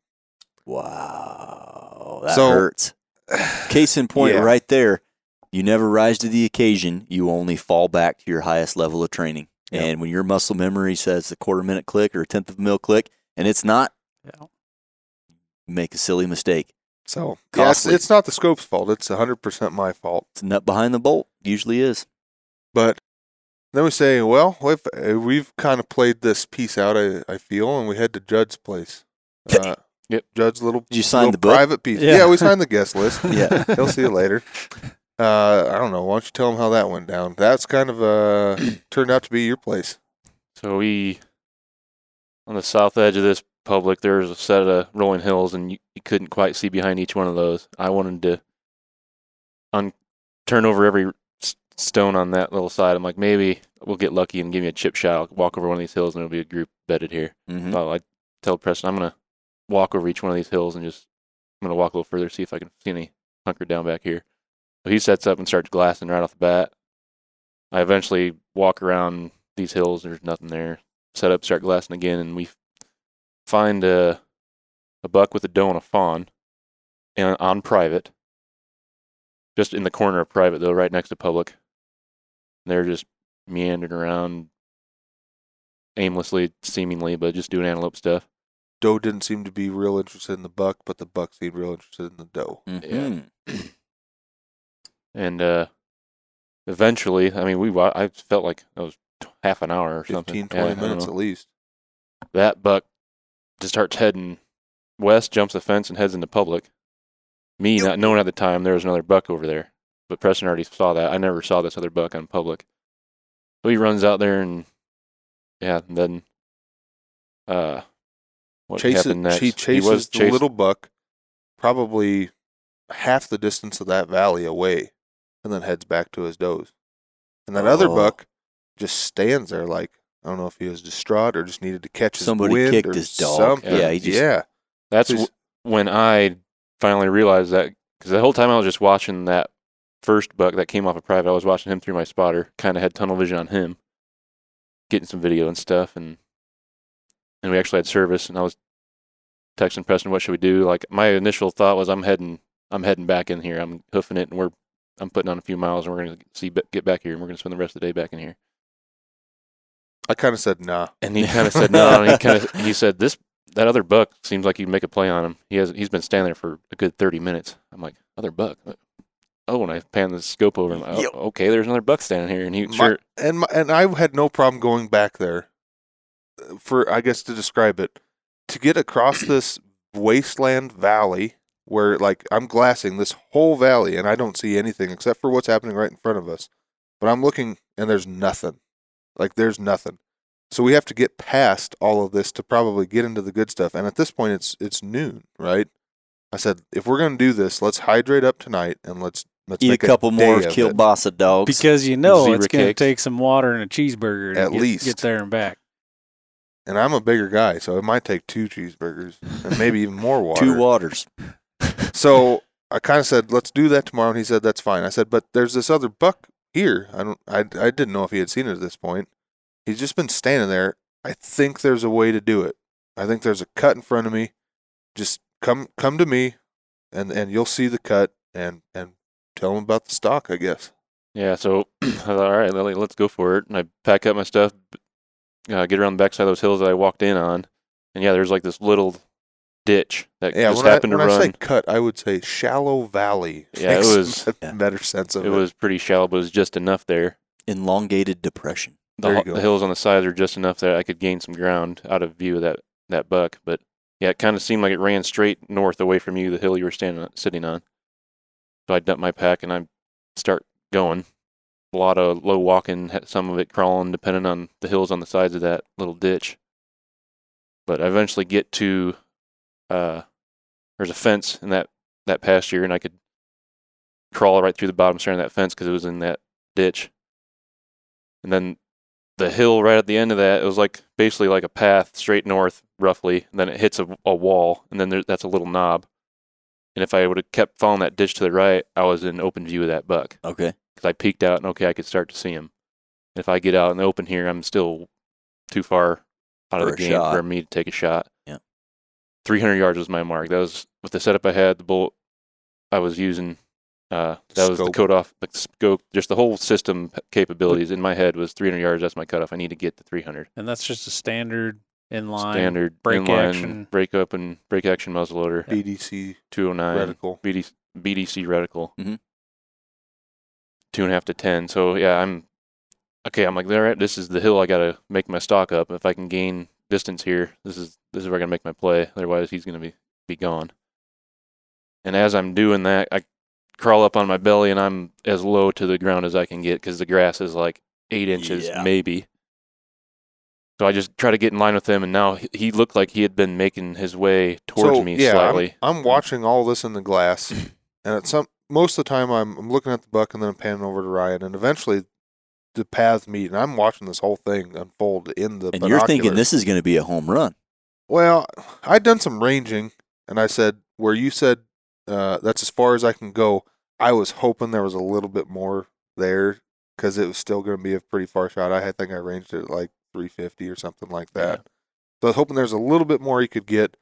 Wow, that So- hurts. [SIGHS] Case in point, Yeah. right there. You never rise to the occasion. You only fall back to your highest level of training. Yep. And when your muscle memory says a quarter minute click or a tenth of a mil click, and it's not, Yeah. You make a silly mistake. So yeah, it's, it's not the scope's fault. It's 100% my fault. It's a nut behind the bolt. Usually is. But then we say, well, we've, uh, we've kind of played this piece out, I, I feel, and we head to Judd's place. [LAUGHS] Uh, Yep. Judd's little, Did you sign little the book? private piece. Yeah. Yeah. we signed the guest list. [LAUGHS] Yeah. [LAUGHS] He'll see you later. Uh, I don't know. Why don't you tell him how that went down? That's kind of uh, [CLEARS THROAT] turned out to be your place. So we, on the south edge of this public, there's a set of rolling hills, and you, you couldn't quite see behind each one of those. I wanted to un- turn over every s- stone on that little side. I'm like, maybe we'll get lucky and give me a chip shot. I'll walk over one of these hills, and there'll be a group bedded here. hmm So I tell Preston, I'm gonna walk over each one of these hills and just I'm gonna walk a little further, see if I can see any hunkered down back here. So he sets up and starts glassing right off the bat. I eventually walk around these hills. There's nothing there. Set up, start glassing again, and we find a a buck with a doe and a fawn, and on private, just in the corner of private though, right next to public. They're just meandering around aimlessly, seemingly, but just doing antelope stuff. Doe didn't seem to be real interested in the buck, but the buck seemed real interested in the doe. Mhm. and uh eventually i mean we i felt like it was half an hour or 15, something 20 Yeah, minutes at least. that buck just starts heading west jumps the fence and heads into public. Me not knowing at the time there was another buck over there but preston already saw that. I never saw this other buck on public. So he runs out there and yeah and then uh what chases, happened next? He chases was the chased- little buck probably half the distance of that valley away and then heads back to his does. And that other Oh. buck just stands there like, I don't know if he was distraught or just needed to catch his Somebody wind kicked or his dog. something. Yeah, he just- yeah. That's So wh- when I finally realized that because the whole time I was just watching that first buck that came off of private, I was watching him through my spotter, kind of had tunnel vision on him, getting some video and stuff, and and we actually had service, and I was texting Preston, "What should we do?" Like my initial thought was, "I'm heading, I'm heading back in here. I'm hoofing it, and we're, I'm putting on a few miles, and we're gonna see get back here, and we're gonna spend the rest of the day back in here." I kind of said, nah. And he kind of said no. And he kind of he said this that other buck seems like you'd make a play on him. He has he's been standing there for a good thirty minutes. I'm like other buck. Oh, when I pan the scope over, I'm like, oh, okay, there's another buck standing here, and he My- sure and my, and I had no problem going back there. uh, For I guess to describe it, to get across [CLEARS THROAT] this wasteland valley where like I'm glassing this whole valley and I don't see anything except for what's happening right in front of us. But I'm looking and there's nothing. Like there's nothing. So we have to get past all of this to probably get into the good stuff. And at this point it's it's noon, right? I said if we're going to do this, let's hydrate up tonight and let's let's Eat a couple day more of it. kielbasa dogs. Because you know it's going to cakes. take some water and a cheeseburger to At get, least. get there and back. and I'm a bigger guy, so it might take two cheeseburgers and maybe even more [LAUGHS] water. Two waters. So I kind of said, "Let's do that tomorrow," and he said, "That's fine." I said, "But there's this other buck here. I don't. I, I didn't know if he had seen it at this point. He's just been standing there. I think there's a way to do it. I think there's a cut in front of me. Just come come to me, and and you'll see the cut and and tell him about the stock. I guess. yeah. So [CLEARS THROAT] all right, Lily, let's go for it. And I pack up my stuff, uh, get around the backside of those hills that I walked in on, and yeah, there's like this little ditch that Yeah. just When, I, happened when to I run. say cut, I would say shallow valley. Yeah, it was- [LAUGHS] a Yeah. better sense of it it. was pretty shallow, but it was just enough there. Elongated depression. the, There you go. the hills on the sides are just enough that I could gain some ground out of view of that, that buck. But yeah, it kind of seemed like it ran straight north away from you, the hill you were standing sitting on. So I dump my pack and I start going. A lot of low walking, some of it crawling, depending on the hills on the sides of that little ditch. But I eventually get to uh, there's a fence in that that pasture, and I could crawl right through the bottom strand of that fence because it was in that ditch. And then the hill right at the end of that, it was like basically like a path straight north, roughly. And then it hits a, a wall, and then there, that's a little knob. And if I would have kept following that ditch to the right, I was in open view of that buck Okay. because I peeked out and okay, I could start to see him. If I get out in the open here, I'm still too far out of the game shot. for me to take a shot. Yeah. 300 yards was my mark. That was with the setup I had, the bolt I was using. Uh, that was the Scope. cutoff, the scope, just the whole system capabilities in my head was 300 yards. That's my cutoff. I need to get to 300. And that's just a standard inline. Standard brake inline, action. break up and break action muzzleloader, BDC 209. reticle. BD, BDC reticle. Mhm. Two and a half to ten. So yeah, I'm okay. I'm like, all right, this is the hill I gotta make my stock up. If I can gain distance here, this is this is where I gotta make my play. Otherwise, he's gonna be be gone. And as I'm doing that, I crawl up on my belly and I'm as low to the ground as I can get because the grass is like eight inches Yeah. maybe. So I just try to get in line with him, and now he- looked like he had been making his way towards so, me yeah, I'm- slightly. I'm, mm. watching all this in the glass, [CLEARS THROAT] and at some most of the time I'm I'm looking at the buck and then I'm panning over to Ryan, and eventually the paths meet, and I'm watching this whole thing unfold in the. And you're thinking this is going to be a home run. Well, I'd done some ranging, and I said where you said uh, that's as far as I can go. I was hoping there was a little bit more there because it was still going to be a pretty far shot. I think I ranged it at like 350 or something like that. So I was hoping there's a little bit more you could get,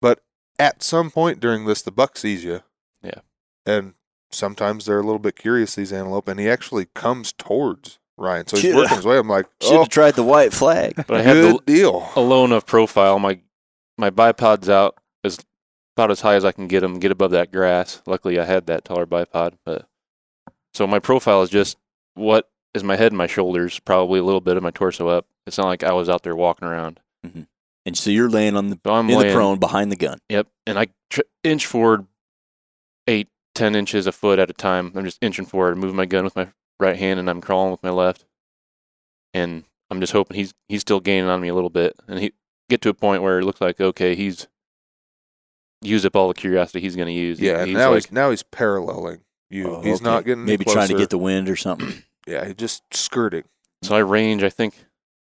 but at some point during this, the buck sees you. Yeah. and sometimes they're a little bit curious these antelope, and he actually comes towards Ryan. So he's Shoulda- working his way. I'm like, [LAUGHS] Should have oh, tried the white flag. But I had good the, deal. a low enough profile. My my bipod's out as about as high as I can get them, get above that grass. Luckily, I had that taller bipod, but so my profile is just what is my head and my shoulders, probably a little bit of my torso up. It's not like I was out there walking around. Mm-hmm. And so you're laying on the So I'm in the laying, prone behind the gun. Yep, and I tr- inch forward eight, ten inches a foot at a time. I'm just inching forward, moving my gun with my right hand, and I'm crawling with my left. And I'm just hoping he's he's still gaining on me a little bit, and he get to a point where it looks like okay, he's used up all the curiosity he's going to use. He- Yeah, and he's now like, he's now he's paralleling you. Oh, he's okay. not getting any maybe trying to get the wind or something. [CLEARS THROAT] Yeah, he's just skirting. so I range. I think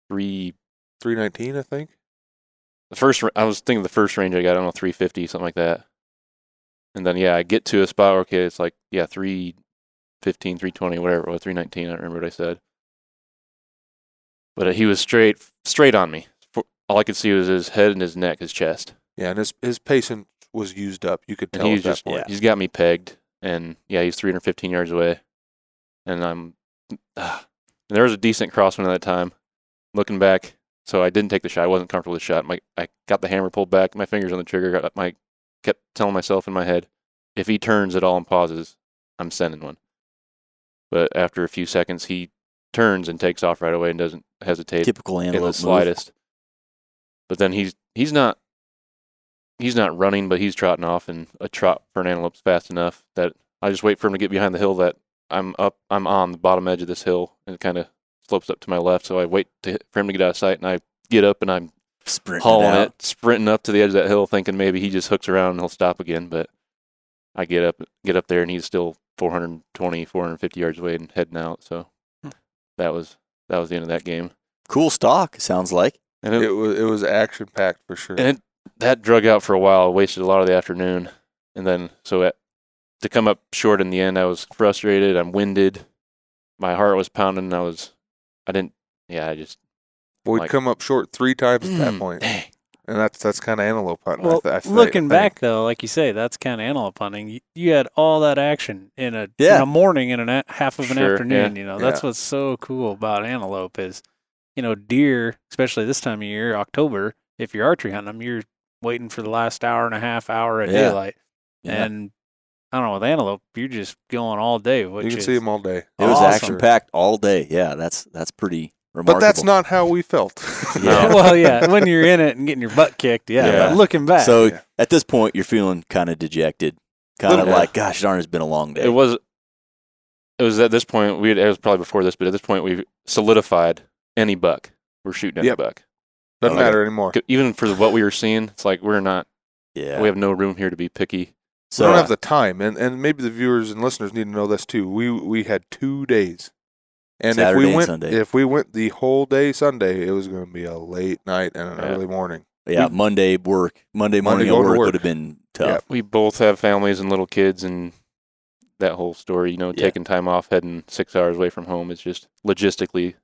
three. Three nineteen, I think. The first I was thinking the first range I got. I don't know, three fifty, something like that. And then yeah, I get to a spot where okay, it's like yeah, three fifteen, three twenty, whatever it was, three nineteen. I don't remember what I said. But uh, he was straight, straight on me. All I could see was his head and his neck, his chest, Yeah, and his his patience was used up. You could tell he's at that just point. he's got me pegged. And yeah, he's 315 yards away, and I'm. ah. [SIGHS] and there was a decent crosswind at that time. Looking back, so I didn't take the shot. I wasn't comfortable with the shot. My I got the hammer pulled back, my fingers on the trigger. Got my kept telling myself in my head, if he turns at all and pauses, I'm sending one. But after a few seconds, he turns and takes off right away and doesn't hesitate Typical in antelope the move. slightest. But then he's he's not he's not running, but he's trotting off, and a trot for an antelope's fast enough that I just wait for him to get behind the hill that I'm up, I'm on the bottom edge of this hill, and it kind of slopes up to my left. So I wait to, for him to get out of sight, and I get up and I'm Sprinting hauling out. it, sprinting up to the edge of that hill, thinking maybe he just hooks around and he'll stop again. But I get up, get up there, and he's still 420, 450 yards away and heading out. So Hmm. that was that was the end of that game. Cool stock, sounds like. And it, It was it was action packed for sure. and it, that drug out for a while. Wasted a lot of the afternoon, and then so at, to come up short in the end, I was frustrated. I'm winded. My heart was pounding. I was, I didn't. Yeah, I just We'd like- come up short three times at that Mm, point, dang. and that's that's kind of antelope hunting. I Well, th- I th- looking I back though, like you say, that's kind of antelope hunting. You, you had all that action in a Yeah. in a morning and a half of an Sure, afternoon. yeah, You know, that's yeah. what's so cool about antelope is, you know, deer, especially this time of year, October. If you're archery hunting them, you're waiting for the last hour and a half, hour at Yeah. daylight, Yeah. and I don't know with antelope, you're just going all day. Which you can is, see them all day. It was Awesome. action packed all day. Yeah, that's that's pretty remarkable. But that's not how we felt. [LAUGHS] Yeah. [LAUGHS] well, yeah, when you're in it and getting your butt kicked, yeah. Yeah. But looking back, So Yeah. at this point, you're feeling kind of dejected. Kind of like, gosh darn, it's been a long day. It was. It was at this point. We had, it was probably before this, but at this point we've solidified any buck. We're shooting any Yep. buck. Doesn't Okay. matter anymore. Even for what we were seeing, it's like we're not. yeah. We have no room here to be picky. So so we don't have the time, and and maybe the viewers and listeners need to know this too. We we had two days, and Saturday if we and went Sunday. if we went the whole day Sunday, it was going to be a late night and an Yeah. early morning. yeah, Monday work, Monday Monday morning at going to work, work. would have been tough. Yep. We both have families and little kids, and that whole story. You know, Yeah. taking time off, heading six hours away from home is just logistically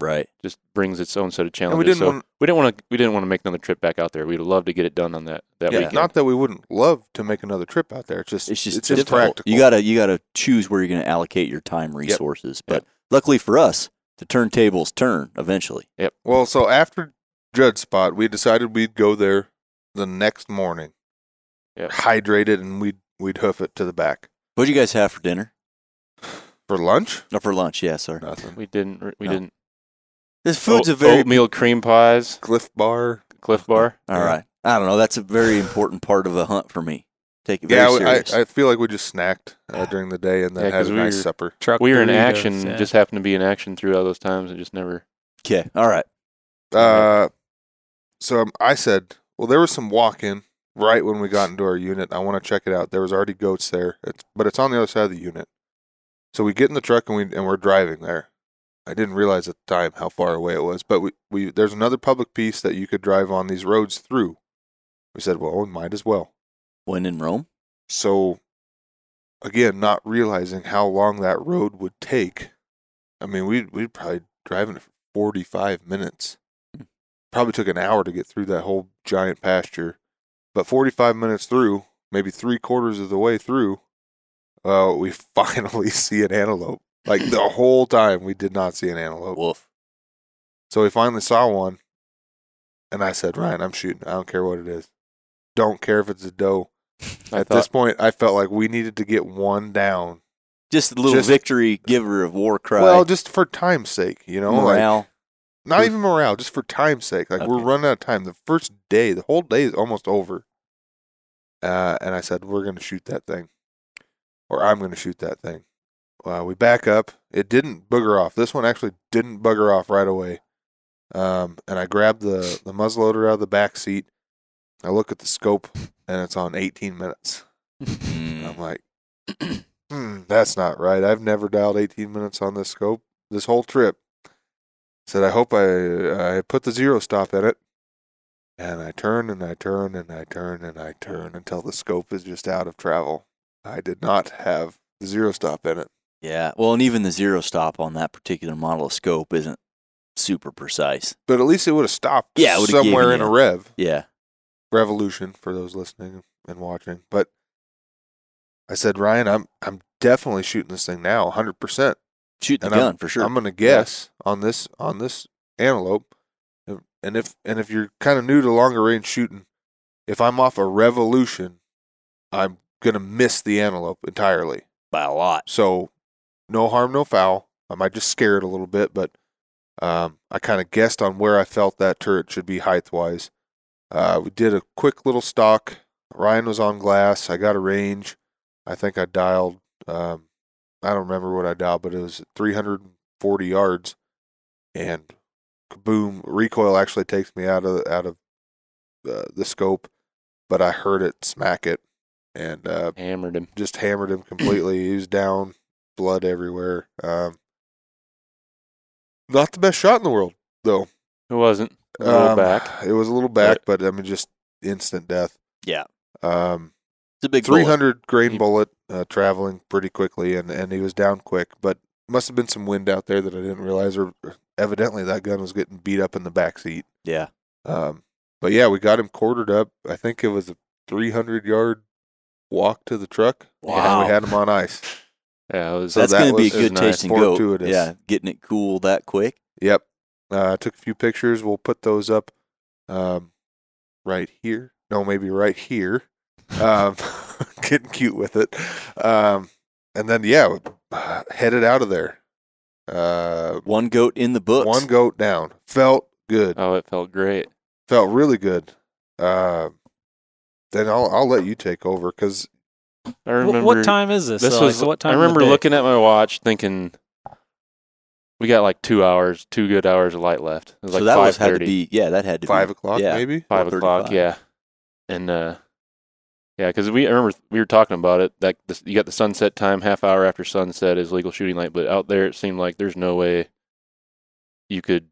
Right. just brings its own set of And challenges. we didn't so want we didn't want to. We didn't want to make another trip back out there. We'd love to get it done on that that yeah, weekend. not that we wouldn't love to make another trip out there. It's just It's just, it's just practical. You gotta you gotta choose where you're gonna allocate your time resources. But luckily for us, the turntables turn eventually. Yep. Well, so after Judd spot, we decided we'd go there the next morning, Yep. hydrate it, and we'd we'd hoof it to the back What'd you guys have for dinner? for lunch. Or for lunch? Yeah, sir. Nothing. we didn't. We No. didn't. This food's Oat- a very oatmeal cream pies, Clif Bar. Clif Bar. All right. I don't know. That's a very important part of a hunt for me. Take it Yeah, very we- I, serious. I feel like we just snacked uh, during the day and then Yeah, had 'cause a we nice were- supper. Truck we were in action. yeah. Just happened to be in action throughout all those times, and just never. Okay. All right. Uh, so um, I said, well, there was some walk-in right when we got into our unit. I want to check it out. There was already goats there, it's, but it's on the other side of the unit. So we get in the truck and we and we're driving there. I didn't realize at the time how far away it was, but we, we there's another public piece that you could drive on these roads through. We said, well, we might as well. When in Rome. So, again, not realizing how long that road would take. I mean, we we'd probably driving it for 45 minutes. Probably took an hour to get through that whole giant pasture, but 45 minutes through, maybe three quarters of the way through, uh, we [LAUGHS] finally see an antelope. Like the [CLEARS THROAT] whole time, we did not see an antelope. Wolf. So we finally saw one, and I said, Ryan, I'm shooting. I don't care what it is. Don't care if it's a doe. [LAUGHS] At thought, this point, I felt like we needed to get one down. Just a little Just- victory giver of war cry. Well, just for time's sake, you know, like morale. not even morale, just for time's sake. Like we're running out of time. The first day, the whole day is almost over. Uh, and I said, we're going to shoot that thing, or I'm going to shoot that thing. Uh, we back up. It didn't booger off. This one actually didn't bugger off right away. Um, and I grabbed the the muzzleloader out of the back seat. I look at the scope, and it's on 18 minutes. Mm. I'm like, hmm, that's not right. I've never dialed 18 minutes on this scope this whole trip. Said, I hope I I put the zero stop in it. And I turn and I turn and I turn and I turn until the scope is just out of travel. I did not have the zero stop in it. Yeah. Well, and even the zero stop on that particular model of scope isn't super precise. But at least it would have stopped Yeah, somewhere in a rev. Yeah. Revolution for those listening and watching. But I said, Ryan, I'm I'm definitely shooting this thing now, 100%. Shoot the And gun for sure. I'm gonna guess on this on this antelope, and- if and if you're kind of new to longer range shooting, if I'm off a revolution, I'm gonna miss the antelope entirely. by a lot. So, no harm, no foul. I might just scare it a little bit, but um, I kind of guessed on where I felt that turret should be height wise. Uh, we did a quick little stock. Ryan was on glass. I got a range. I think I dialed. Um, I don't remember what I dialed, but it was 340 yards, and kaboom! Recoil actually takes me out of out of uh, the scope, but I heard it smack it, and uh, hammered him. just hammered him completely. he was down, blood everywhere. Um, not the best shot in the world, though. It wasn't. A little Um, back. It was a little back, but I mean, just instant death. Yeah. Um, It's a big three bullet. grain He- bullet, uh, traveling pretty quickly, and and he was down quick. But must have been some wind out there that I didn't realize, or or evidently that gun was getting beat up in the back seat. Yeah. Um, but yeah, we got him quartered up. I think it was a three hundred yard walk to the truck. and Wow. we had him on ice. [LAUGHS] Yeah, it was. So That's that going to be a good nice. tasting goat. Fortuitous. Yeah. Getting it cool that quick. Yep. Uh, I took a few pictures. We'll put those up um, right here. No, maybe right here. Um, [LAUGHS] getting cute with it. Um, and then, yeah, headed out of there. Uh, One goat in the books. one goat down. Felt good. Oh, it felt great. Felt really good. Uh, then I'll, I'll let you take over because I remember what time is this? This though? was. like, what time? I remember looking at my watch, thinking we got like two hours, two good hours of light left. It was like so that five was had to be yeah, that had to Five be o'clock, yeah. maybe. five o'clock, yeah. And uh, yeah, because we I remember we were talking about it. That this, you got the sunset time, half hour after sunset is legal shooting light, but out there it seemed like there's no way you could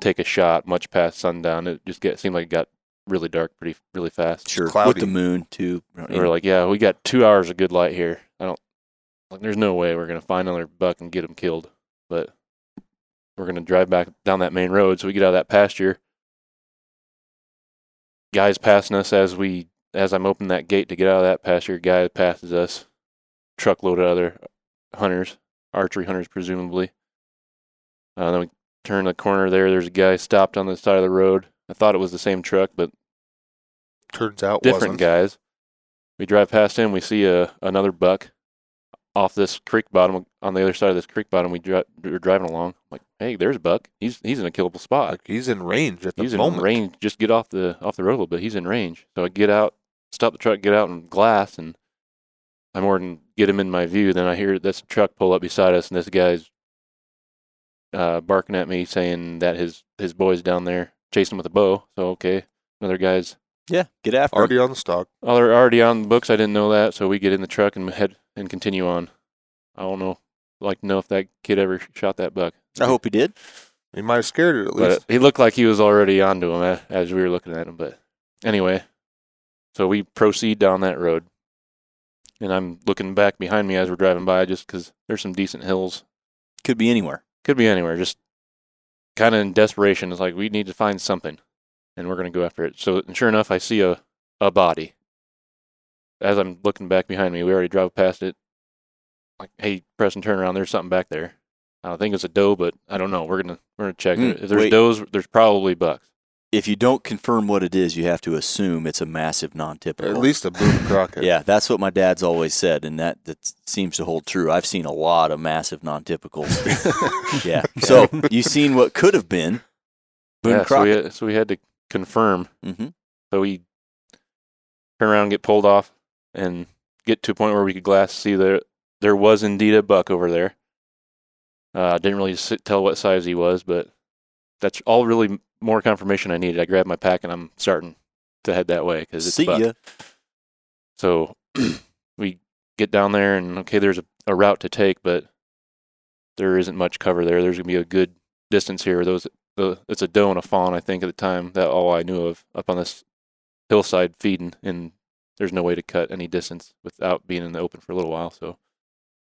take a shot much past sundown. It just get seemed like it got really dark pretty really fast. Sure, with the moon too. We were like, yeah, we got two hours of good light here. I don't like. There's no way we're gonna find another buck and get him killed. But we're gonna drive back down that main road, so we get out of that pasture. Guys passing us as we as I'm opening that gate to get out of that pasture. Guy passes us, truckload of other hunters, archery hunters presumably. Uh, then we turn the corner there. There's a guy stopped on the side of the road. I thought it was the same truck, but Turns out different wasn't. guys. We drive past him. We see a another buck off this creek bottom on the other side of this creek bottom. We dri- we're driving along. Like, hey, there's a buck. He's he's in a killable spot. Like he's in range at the he's moment. in range. Just get off the off the road a little bit. He's in range. So I get out, stop the truck, get out and glass, and I'm more than get him in my view. Then I hear this truck pull up beside us, and this guy's uh, barking at me, saying that his his boy's down there chasing with a bow. So okay, another guy's yeah, get after 'em. Already on the stock. Oh, they're already on the books. I didn't know that, so we get in the truck and head and continue on. I don't know, like to know if that kid ever shot that buck, I hope he did. He might have scared it at but least. he looked like he was already onto him as we were looking at him. But anyway, so we proceed down that road, and I'm looking back behind me as we're driving by, just because there's some decent hills. Could be anywhere. Could be anywhere. Just kind of in desperation. It's like we need to find something, and we're gonna go after it. So and sure enough, I see a a body. As I'm looking back behind me, we already drove past it. Like, hey, Preston, turn around. There's something back there. I don't think it's a doe, but I don't know. We're gonna we're gonna check. Hmm, if there's wait. does, there's probably bucks. If you don't confirm what it is, you have to assume it's a massive non-typical. At least a Boone [LAUGHS] Crockett. Yeah, that's what my dad's always said, and that, that seems to hold true. I've seen a lot of massive non-typicals. [LAUGHS] yeah. So you've seen what could have been Boone yeah, so we, Crockett. had, so we had to confirm. hmm So we turn around, get pulled off, and get to a point where we could glass see that there was indeed a buck over there. Uh, didn't really sit, tell what size he was, but that's all really more confirmation I needed. I grabbed my pack and I'm starting to head that way because it's See buck. ya. So [CLEARS THROAT] we get down there, and okay, there's a, a route to take, but there isn't much cover there. There's gonna be a good distance here. Those the it's a doe and a fawn, I think, at the time. That all I knew of up on this hillside feeding, and there's no way to cut any distance without being in the open for a little while. So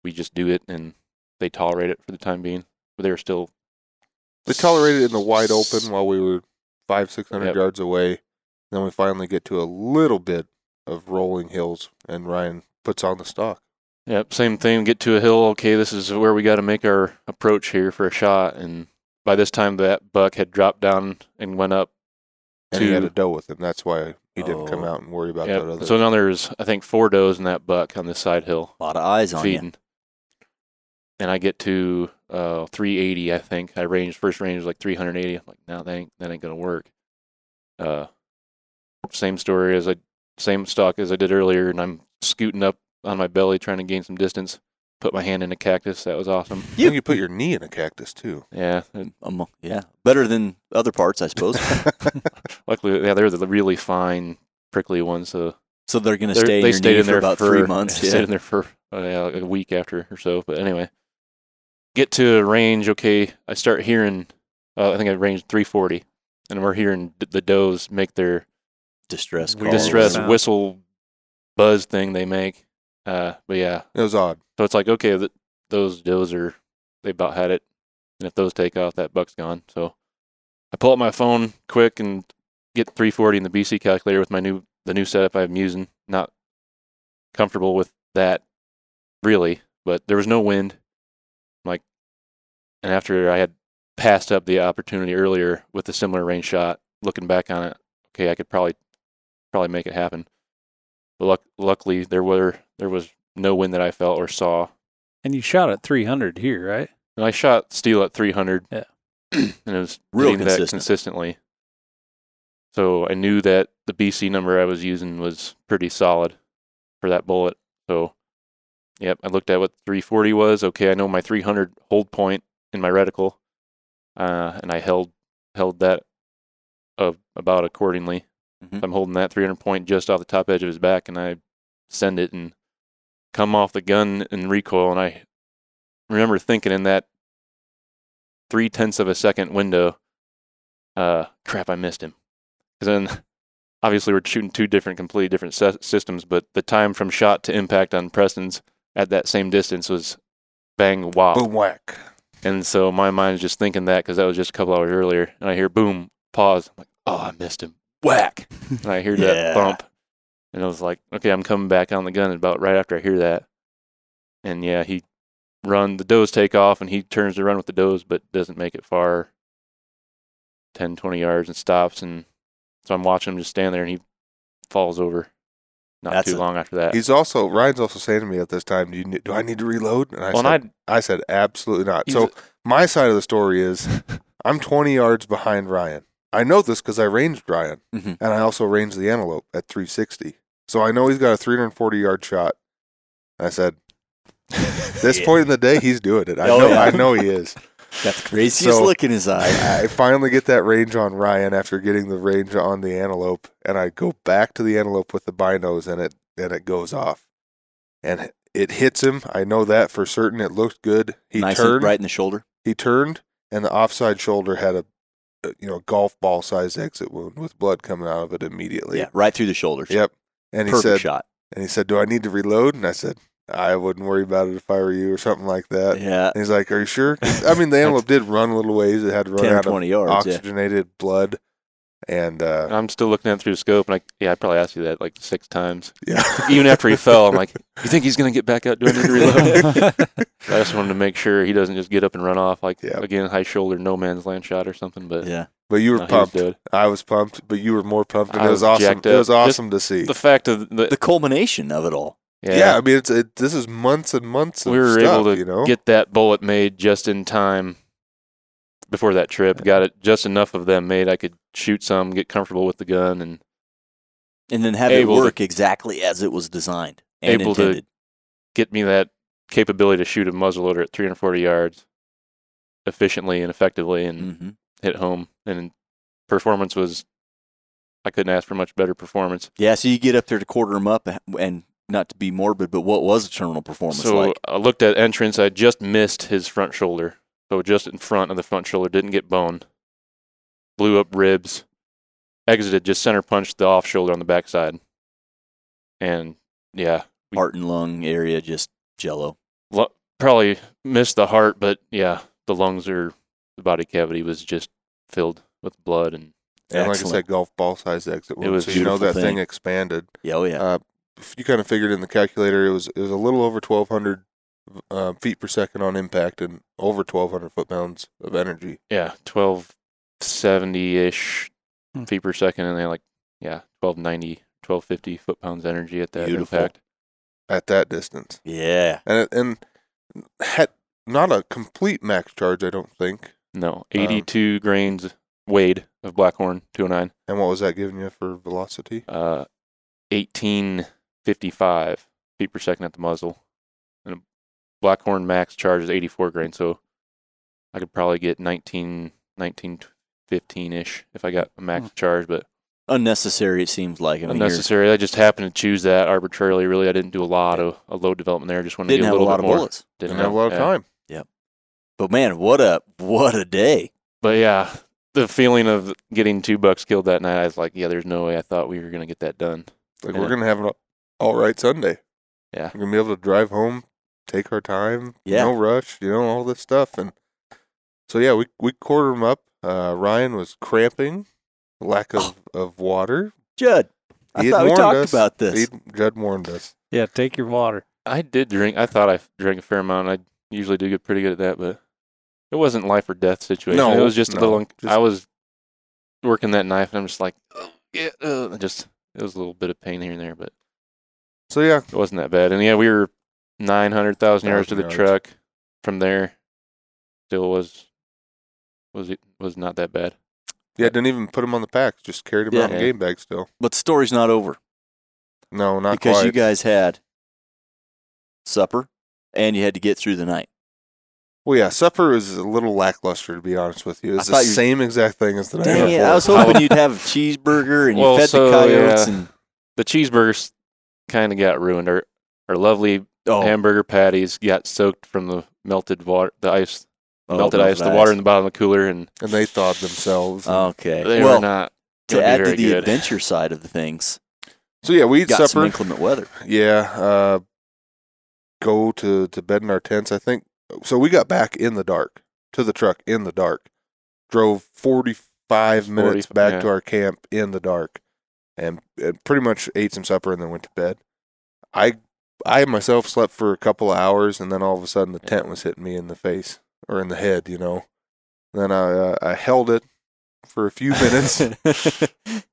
we just do it, and they tolerate it for the time being. But they're still They tolerated it in the wide open while we were five, six hundred Yep. yards away. Then we finally get to a little bit of rolling hills, and Ryan puts on the stock. Yep, same thing. Get to a hill. Okay, this is where we got to make our approach here for a shot. And by this time, that buck had dropped down and went up. And he had a doe with him. That's why he didn't come Oh. out and worry about Yep. that other. So now there's, I think, four does in that buck on this side hill A lot of eyes on you. feeding. And I get to uh, 380. I think I ranged first range was like 380. I'm like, no, that ain't that ain't gonna work. Uh, same story as I, same stock as I did earlier, and I'm scooting up on my belly trying to gain some distance. Put my hand in a cactus. That was awesome. You, think you put your knee in a cactus too. Yeah, it- Um, yeah, better than other parts, I suppose. [LAUGHS] [LAUGHS] luckily, yeah, they're the really fine, prickly ones. So so they're going to they're- stay in they your stayed knee in for there about for three months. Stayed in there for uh, yeah, like a week after or so. But anyway, get to a range. Okay, I start hearing. Uh, I think I ranged 340, and we're hearing d- the does make their Distress calls. distress whistle buzz thing they make. Uh, but yeah, It was odd. so it's like okay, th- those does are they about had it, and if those take off, that buck's gone. So I pull up my phone quick and get 340 in the BC calculator with my new the new setup I'm using. Not comfortable with that really, but there was no wind. Like, and after I had passed up the opportunity earlier with a similar range shot, looking back on it, okay, I could probably probably make it happen. But luck, luckily, there were there was no wind that I felt or saw. And you shot at 300 here, right? And I shot steel at 300. Yeah. [CLEARS THROAT] and it was [CLEARS THROAT] Real hitting that consistently. So I knew that the BC number I was using was pretty solid for that bullet. So, yep, I looked at what 340 was. Okay, I know my 300 hold point in my reticle, uh, and I held held that of about accordingly. Mhm. So I'm holding that 300 point just off the top edge of his back, and I send it and come off the gun and recoil. And I remember thinking in that three tenths of a second window, uh, crap, I missed him. Because then, [LAUGHS] obviously, we're shooting two different, completely different sy- systems, but the time from shot to impact on Preston's at that same distance was bang, wow. Boom whack. And so my mind is just thinking that because that was just a couple hours earlier. And I hear boom, pause. I'm like, oh, I missed him. Whack. and I hear Yeah. that bump. And I was like, okay, I'm coming back on the gun about right after I hear that. And yeah, he run, the does take off and he turns to run with the does, but doesn't make it far 10, 20 yards and stops. And so I'm watching him just stand there and he falls over not That's too a- long after that. He's also Ryan's also saying to me at this time, "Do you do I need to reload?" And I well, said, and I said absolutely not. He's So my side of the story is [LAUGHS] I'm 20 yards behind Ryan. I know this because I ranged Ryan, Mhm. and I also ranged the antelope at 360. So I know he's got a 340 yard shot. I said, this [LAUGHS] Yeah. point in the day, he's doing it. I [LAUGHS] Oh, know. yeah. I know he is. [LAUGHS] Got the craziest So- look in his eye. I finally get that range on Ryan after getting the range on the antelope, and I go back to the antelope with the binos, and it and it goes off, and it hits him. I know that for certain. It looked good. He nice turned right in the shoulder. he turned and the offside shoulder had a, you know golf ball size exit wound with blood coming out of it immediately. Yeah, right through the shoulders. Yep. And he Perfect said shot. and he said, "Do I need to reload?" And I said, "I wouldn't worry about it if I were you or something like that." Yeah, And he's like, "Are you sure?" I mean, [LAUGHS] the antelope did run a little ways. It had to run 10 or out of 20 yards. Yeah. oxygenated blood, and uh, I'm still looking at it through the scope, and I yeah, I probably asked you that like six times. yeah. [LAUGHS] Even after he fell, I'm like, "You think he's gonna get back up? Do I need to reload?" [LAUGHS] [LAUGHS] I just wanted to make sure he doesn't just get up and run off like Yeah. again high shoulder no man's land shot or something. But Yeah. But you were no, he was pumped. I was pumped, but you were more pumped, and I it was, was awesome. It was up. awesome to see. The fact of the, The culmination of it all. yeah, yeah. I mean, it's it, this is months and months. Of we were stuff, able to you know? get that bullet made just in time before that trip. Got it just enough of them made. I could shoot some, get comfortable with the gun, and And then have it to- work exactly as it was designed and Able to- get me that capability to shoot a muzzleloader at 340 yards efficiently and effectively, and hmm hit home. And performance was, I couldn't ask for much better performance. Yeah, so you get up there to quarter them up, and not to be morbid, but what was the terminal performance so like? I looked at entrance. I just missed his front shoulder, so just in front of the front shoulder, didn't get bone. Blew up ribs, exited, just center punched the off shoulder on the backside, and yeah, we- Heart and lung area just jello. lo- probably missed the heart, but yeah, the lungs are the body cavity was just filled with blood and and like I said, golf ball size exit. wound, It was so you know that thing thing. expanded. Yeah, oh yeah. Uh, if you kind of figured in the calculator, it was it was a little over 1,200 uh, feet per second on impact and over 1,200 foot pounds of energy. yeah, twelve seventy ish Hmm. feet per second, and then like yeah, 1290, 1250 foot pounds energy at that Beautiful. impact. at that distance, yeah. and and had not a complete max charge, I don't think. No, Um, 82 grains weighed of Blackhorn 209, And what was that giving you for velocity? uh, 1855 feet per second at the muzzle. And a Blackhorn max charge is 84 grain, so I could probably get 19, 19, 15 ish if I got a max hmm. charge, but Unnecessary, it seems like. I mean, unnecessary. I just happened to choose that arbitrarily. Really, I didn't do a lot of a load development there. Just wanted didn't to get have a a little lot bit of more. bullets. Didn't have a lot of yeah. Yep. But man, what a what a day. But yeah, the feeling of getting two bucks killed that night, I was like, yeah, there's no way I thought we were gonna get that done. Like Yeah. we're gonna have an all right Sunday. Yeah. we're gonna be able to drive home, take our time, Yeah. no rush, you know, all this stuff, and so yeah, we we quartered him up. Uh, Ryan was cramping, lack of, of water. Judd, I He thought we talked us. about this. He, Judd warned us. Yeah, take your water. I did drink. I thought I drank a fair amount. I usually do get pretty good at that, but it wasn't life or death situation. No, it was just a little. un- just- I was working that knife, and I'm just like, oh, yeah, uh, just it was a little bit of pain here and there, but So yeah, it wasn't that bad. And yeah, we were nine hundred thousand yards to the yards. truck. From there, still was was it was not that bad. yeah, didn't even put him on the pack. Just carried him Yeah. out in game bag still. but the story's not over No, not because quite. you guys had supper, and you had to get through the night. Well, yeah, supper was a little lackluster to be honest with you. It's I the thought you- same exact thing as the night Dang it! before. I was hoping [LAUGHS] you'd have a cheeseburger and you fed so, the coyotes yeah. and The cheeseburgers kind of got ruined. Our, our lovely oh, hamburger patties got soaked from the melted water, the ice, oh, melted ice, the water in the bottom of the cooler, and and they thawed themselves. Okay. they well, were not. to gonna be add to very the good. adventure side of the things, so yeah, we eat got some supper. inclement weather. Yeah, uh, go to to bed in our tents. I think so. We got back in the dark to the truck in the dark. Drove forty five minutes 40 back yeah. to our camp in the dark, and, and pretty much ate some supper and then went to bed. I I myself slept for a couple of hours, and then all of a sudden the tent was hitting me in the face or in the head. You know. Then I uh, I held it for a few minutes, [LAUGHS] and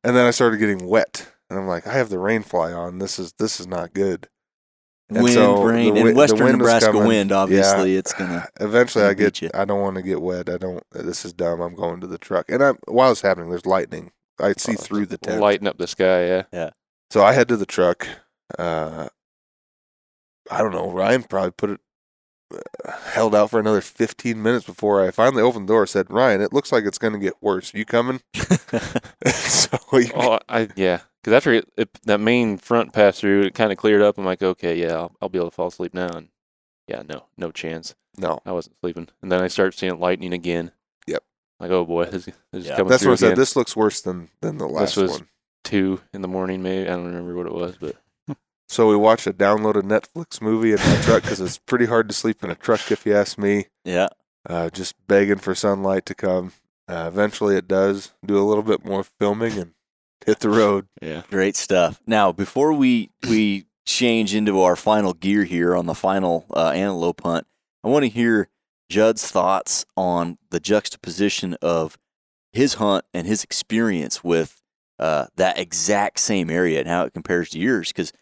then I started getting wet, and I'm like, I have the rain fly on. This is this is not good. And wind, so rain, the and western wind Nebraska wind. Obviously, it's gonna. [SIGHS] Eventually, I gonna beat get. you. I don't want to get wet. I don't. This is dumb. I'm going to the truck, and I while it's happening, there's lightning. I see Oh, through the tent. lighting up the sky. Yeah, yeah, So I head to the truck. Uh, I don't know. Ryan probably put it. Uh, held out for another 15 minutes before I finally opened the door. Said, "Ryan, it looks like it's going to get worse. You coming?" [LAUGHS] [LAUGHS] so he, oh, I yeah. Because after it, it, that main front passed through, it kind of cleared up. I'm like, okay, yeah, I'll, I'll be able to fall asleep now. And yeah, no, no chance. no, I wasn't sleeping. And then I start seeing lightning again. Yep. Like, oh boy, [LAUGHS] this, this Yeah. is coming that's what I said. again. This looks worse than than the last this was- one. Two in the morning, maybe. I don't remember what it was, but So we watched a downloaded Netflix movie in my truck because it's pretty hard to sleep in a truck, if you ask me. yeah. Uh, just begging for sunlight to come. Uh, eventually, it does. Do a little bit more filming and hit the road. yeah. Great stuff. Now, before we we change into our final gear here on the final uh, antelope hunt, I want to hear Judd's thoughts on the juxtaposition of his hunt and his experience with uh, that exact same area and how it compares to yours. Because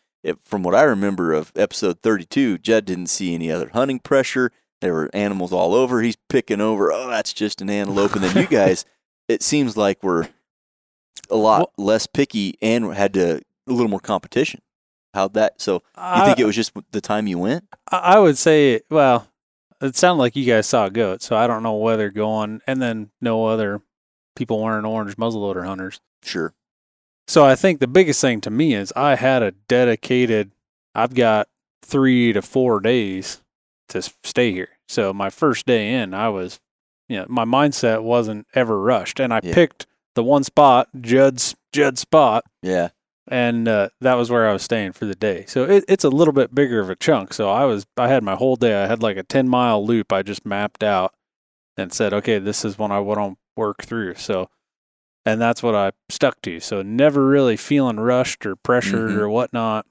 from what I remember of episode 32, Judd didn't see any other hunting pressure. There were animals all over. He's picking over. Oh, that's just an antelope. And then you [LAUGHS] guys, it seems like we're a lot less picky and had to a little more competition. How'd that? So you think uh, it was just the time you went? I I would say, well, it sounded like you guys saw a goat, so I don't know whether going and then no other people wearing orange muzzleloader hunters. Sure. So I think the biggest thing to me is I had a dedicated. I've got three to four days to stay here. So my first day in, I was, you know, my mindset wasn't ever rushed, and I Yeah. picked the one spot, Judd's Judd's spot, Yeah. and uh, that was where I was staying for the day. So it, it's a little bit bigger of a chunk. So I was I had my whole day. I had like a ten mile loop. I just mapped out and said, okay, this is when I want to work through. So, and that's what I stuck to. So never really feeling rushed or pressured Mhm. or whatnot.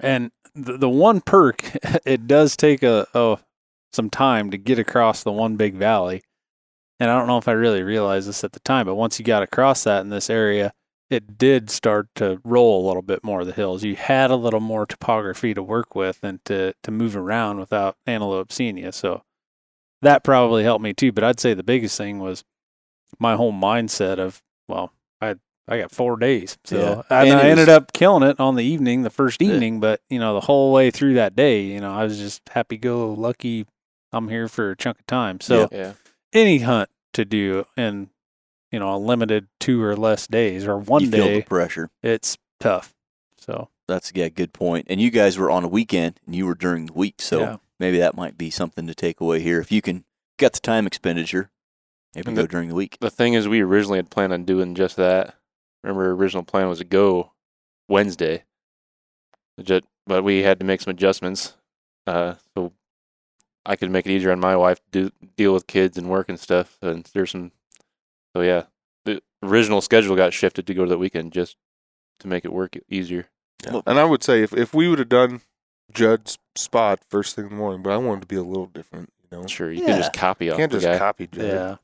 And the the one perk, [LAUGHS] it does take a, a some time to get across the one big valley. And I don't know if I really realized this at the time, but once you got across that in this area, it did start to roll a little bit more of the hills. You had a little more topography to work with and to to move around without antelope seeing you. So that probably helped me too. But I'd say the biggest thing was my whole mindset of well, I I got four days, so Yeah. and, And it I ended up killing it on the evening, the first Yeah. evening. But you know, the whole way through that day, you know, I was just happy go lucky. I'm here for a chunk of time. So Yeah. any hunt to do in you know a limited two or less days or one you feel day the pressure. it's tough so That's yeah, good point. And you guys were on a weekend, and you were during the week, so yeah maybe that might be something to take away here. If you can get the time expenditure, maybe And go the- during the week. The thing is, we originally had planned on doing just that. Remember, our original plan was to go Wednesday, Ju- but we had to make some adjustments. Uh, so I could make it easier on my wife to do, deal with kids and work and stuff. And there's some, so yeah, the original schedule got shifted to go to the weekend just to make it work easier. Yeah. And I would say if, if we would have done Judd's spot first thing in the morning, but I wanted to be a little different, you know. Sure, you Yeah. can just copy off Can't the just guy. copy Judd. yeah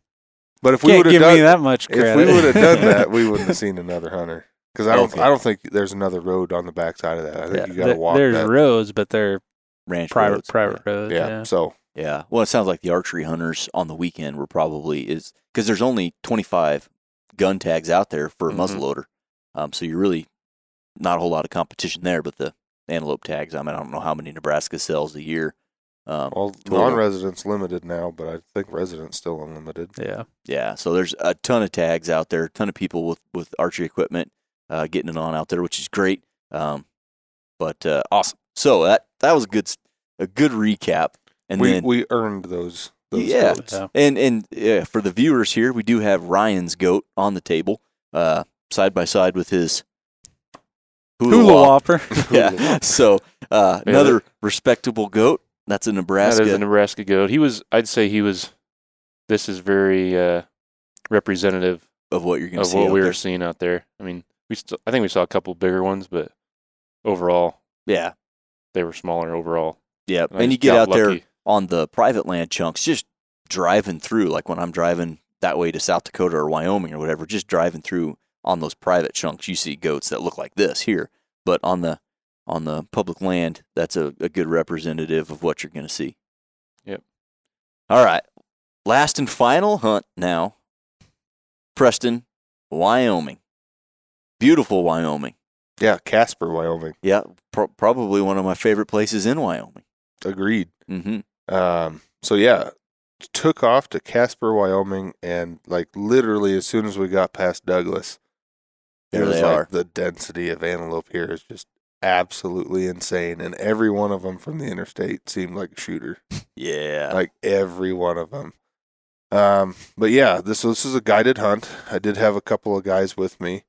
But if we can't would have give done me that much credit if we would have done that, [LAUGHS] we wouldn't have seen another hunter. Because I don't, Okay. I don't think there's another road on the backside of that. I think Yeah, you got to walk there's that. roads but they're Ranch private roads. private roads yeah. yeah, So Yeah. Well, it sounds like the archery hunters on the weekend were probably is because there's only 25 gun tags out there for a Mhm. muzzleloader. Um, so you're really not a whole lot of competition there. But the antelope tags. I mean, I don't know how many Nebraska sells a year. Um, Well, non-residents limited now, but I think residents still unlimited. Yeah. yeah, so there's a ton of tags out there, a ton of people with with archery equipment uh, getting it on out there, which is great. Um, but uh, awesome. So that that was a good a good recap. And we then we earned those. those Yeah. Yeah. And and yeah, for the viewers here, we do have Ryan's goat on the table, uh, side by side with his hula, Hula. Whopper. [LAUGHS] Yeah. [LAUGHS] So uh, Yeah, another respectable goat. That's a Nebraska. That is a Nebraska goat. He was. I'd say he was. This is very uh, representative of what you're going to of see. what we there. were seeing out there. I mean, we. Still, I think we saw a couple bigger ones, but overall, Yeah. they were smaller overall. Yeah. I And you get out there on the private land chunks, just driving through, like when I'm driving that way to South Dakota or Wyoming or whatever, just driving through on those private chunks, you see goats that look like this here. But on the on the public land, that's a, a good representative of what you're going to see. Yep. All right. Last and final hunt now. Preston, Wyoming. Beautiful Wyoming. Yeah, Casper, Wyoming. Yeah, pro- probably one of my favorite places in Wyoming. Agreed. Mm-hmm. Um, so yeah, took off to Casper, Wyoming, and like literally as soon as we got past Douglas, There it was they like are. the density of antelope here is just absolutely insane, and every one of them from the interstate seemed like a shooter. Yeah. like every one of them. Um, but yeah, this this is a guided hunt. I did have a couple of guys with me,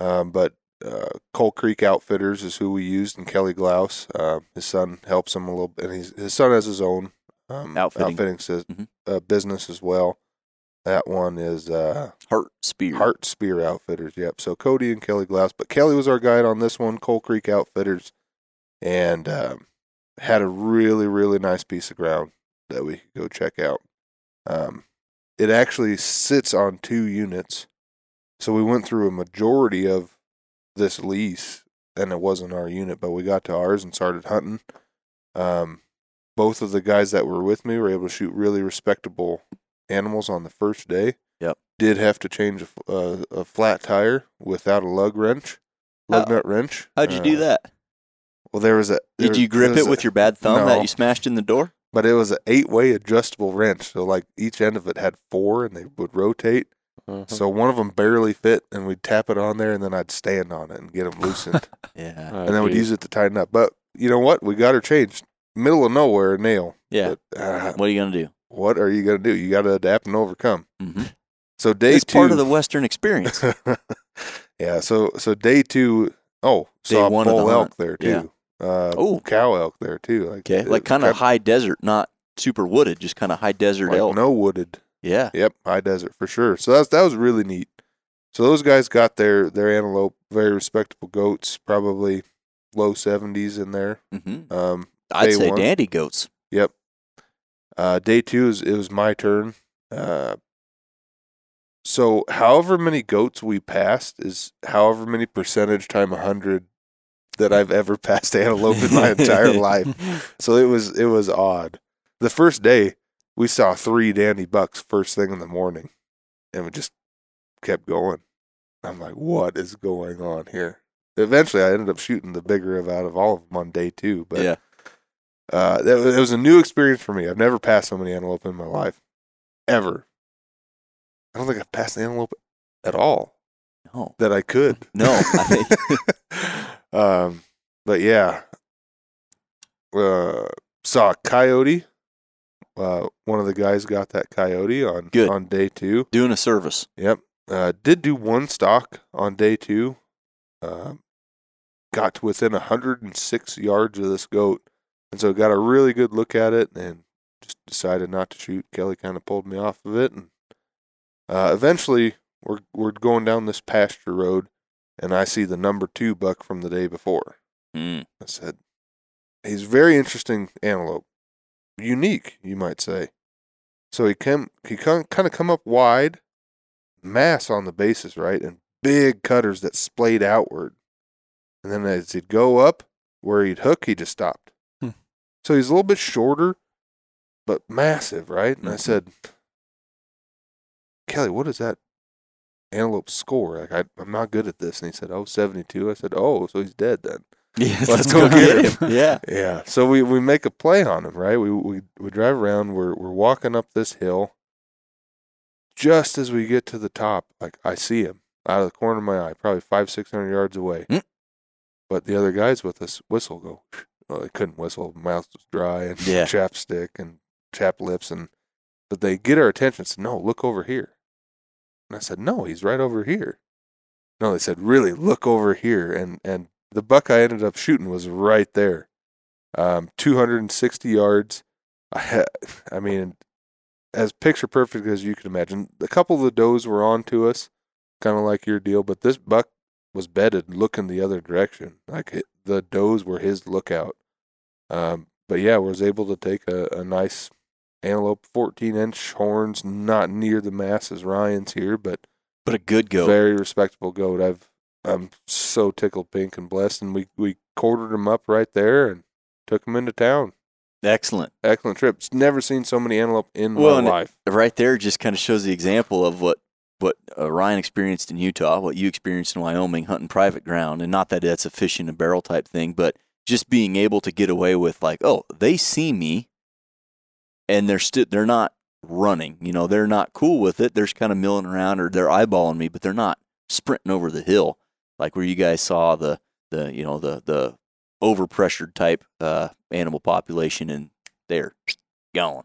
um, but uh, Coal Creek Outfitters is who we used, and Kelly Glaus. Uh, his son helps him a little, and he's, his son has his own um, Outfitting. outfitting Mhm. uh, business as well. That one is uh, Heart Spear. Heart Spear Outfitters. Yep. So Cody and Kelly Glass, but Kelly was our guide on this one, Coal Creek Outfitters, and um, had a really really nice piece of ground that we could go check out. Um, it actually sits on two units, so we went through a majority of this lease, and it wasn't our unit, but we got to ours and started hunting. Um, both of the guys that were with me were able to shoot really respectable animals on the first day. Yep. Did have to change a, f- uh, a flat tire without a lug wrench, lug How- nut wrench. How'd you do Uh, that? Well, there was a. there Did you grip there it was with a- your bad thumb that No. you smashed in the door? But it was an eight-way adjustable wrench, so like each end of it had four, and they would rotate. Uh-huh. So one of them barely fit, and we'd tap it on there, and then I'd stand on it and get them loosened, [LAUGHS] Yeah. Uh, and then we'd use it to tighten up. But you know what? We got her changed. Middle of nowhere, a nail. Yeah. But, uh, What are you gonna do? What are you gonna do? You got to adapt and overcome. Mm-hmm. So day It's two. part of the Western experience. [LAUGHS] yeah. So so day two. Oh, Day saw one the bull hunt. elk there Yeah. too. Uh, Oh. cow elk there too. Like Okay, it- like kind of high desert, not super wooded, just kind of high desert like elk. no wooded. Yeah. Yep, high desert for sure. So that's that was really neat. So those guys got their their antelope, very respectable goats, probably low seventies in there. hmm Um, I'd say one. dandy goats. Uh, day two is it was my turn. Uh, so however many goats we passed is however many percentage time a hundred that I've ever [LAUGHS] passed antelope in my entire [LAUGHS] life. So it was it was odd. The first day we saw three dandy bucks first thing in the morning, and we just kept going. I'm like, what is going on here? Eventually, I ended up shooting the bigger of out of all of them on day two. But yeah. Uh, that was, it was a new experience for me. I've never passed so many antelope in my life, ever. I don't think I've passed an antelope at all No. that I could. No. I [LAUGHS] think um, but yeah, uh, saw a coyote. Uh, one of the guys got that coyote on Good. on day two. doing a service. Yep. Uh, did do one stock on day two. Um, got to within 106 yards of this goat, and so got a really good look at it, and just decided not to shoot. Kelly kind of pulled me off of it, and uh, eventually we're we're going down this pasture road, and I see the number two buck from the day before. Mm. I said, he's very interesting antelope, unique, you might say. So he came, he kind of come up wide, mass on the bases, right, and big cutters that splayed outward. And then as he'd go up where he'd hook, he just stopped. So he's a little bit shorter, but massive, right? And I Mhm. said, Kelly, what is that antelope score? Like I, I'm not good at this. And he said, oh, 72. I said, oh, so he's dead then. [LAUGHS] Yes, Let's go get him. [LAUGHS] Yeah. Yeah. So we, we make a play on him, right? We, we we drive around. We're we're walking up this hill. Just as we get to the top, like I see him out of the corner of my eye, probably five six hundred yards away. Mm. But the other guys with us whistle go. Well, they couldn't whistle. Mouth was dry and [LAUGHS] Yeah. chapstick and chap lips and. But they get our attention. Said, "No, look over here." And I said, "No, he's right over here." No, they said, "Really, look over here." And and the buck I ended up shooting was right there um, 260 yards. I, ha- [LAUGHS] I mean, as picture perfect as you can imagine. A couple of the does were on to us, kind of like your deal, but this buck was bedded looking the other direction. Like it, the does were his lookout. Um, but yeah, was able to take a, a nice antelope, 14 inch horns, not near the mass as Ryan's here, but But a good goat. very respectable goat. I've I'm so tickled pink and blessed, and we we quartered him up right there and took him into town. Excellent. Excellent trip. Never seen so many antelope in Well, my life. Right there just kind of shows the example of what what uh, Ryan experienced in Utah, what you experienced in Wyoming, hunting private ground, and not that that's a fish in a barrel type thing, but just being able to get away with like, oh, they see me, and they're still they're not running. You know, they're not cool with it. They're just kind of milling around or they're eyeballing me, but they're not sprinting over the hill like where you guys saw the the you know the the overpressured type uh, animal population, and they're gone.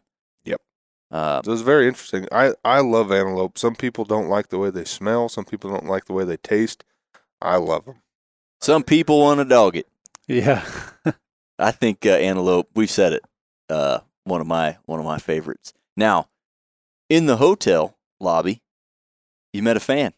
Yep. Uh, So it was very interesting. I I love antelope. Some people don't like the way they smell. Some people don't like the way they taste. I love them. some people want to dog it. Yeah. [LAUGHS] I think uh, antelope. We've said it. Uh, one of my one of my favorites. Now, in the hotel lobby, you met a fan.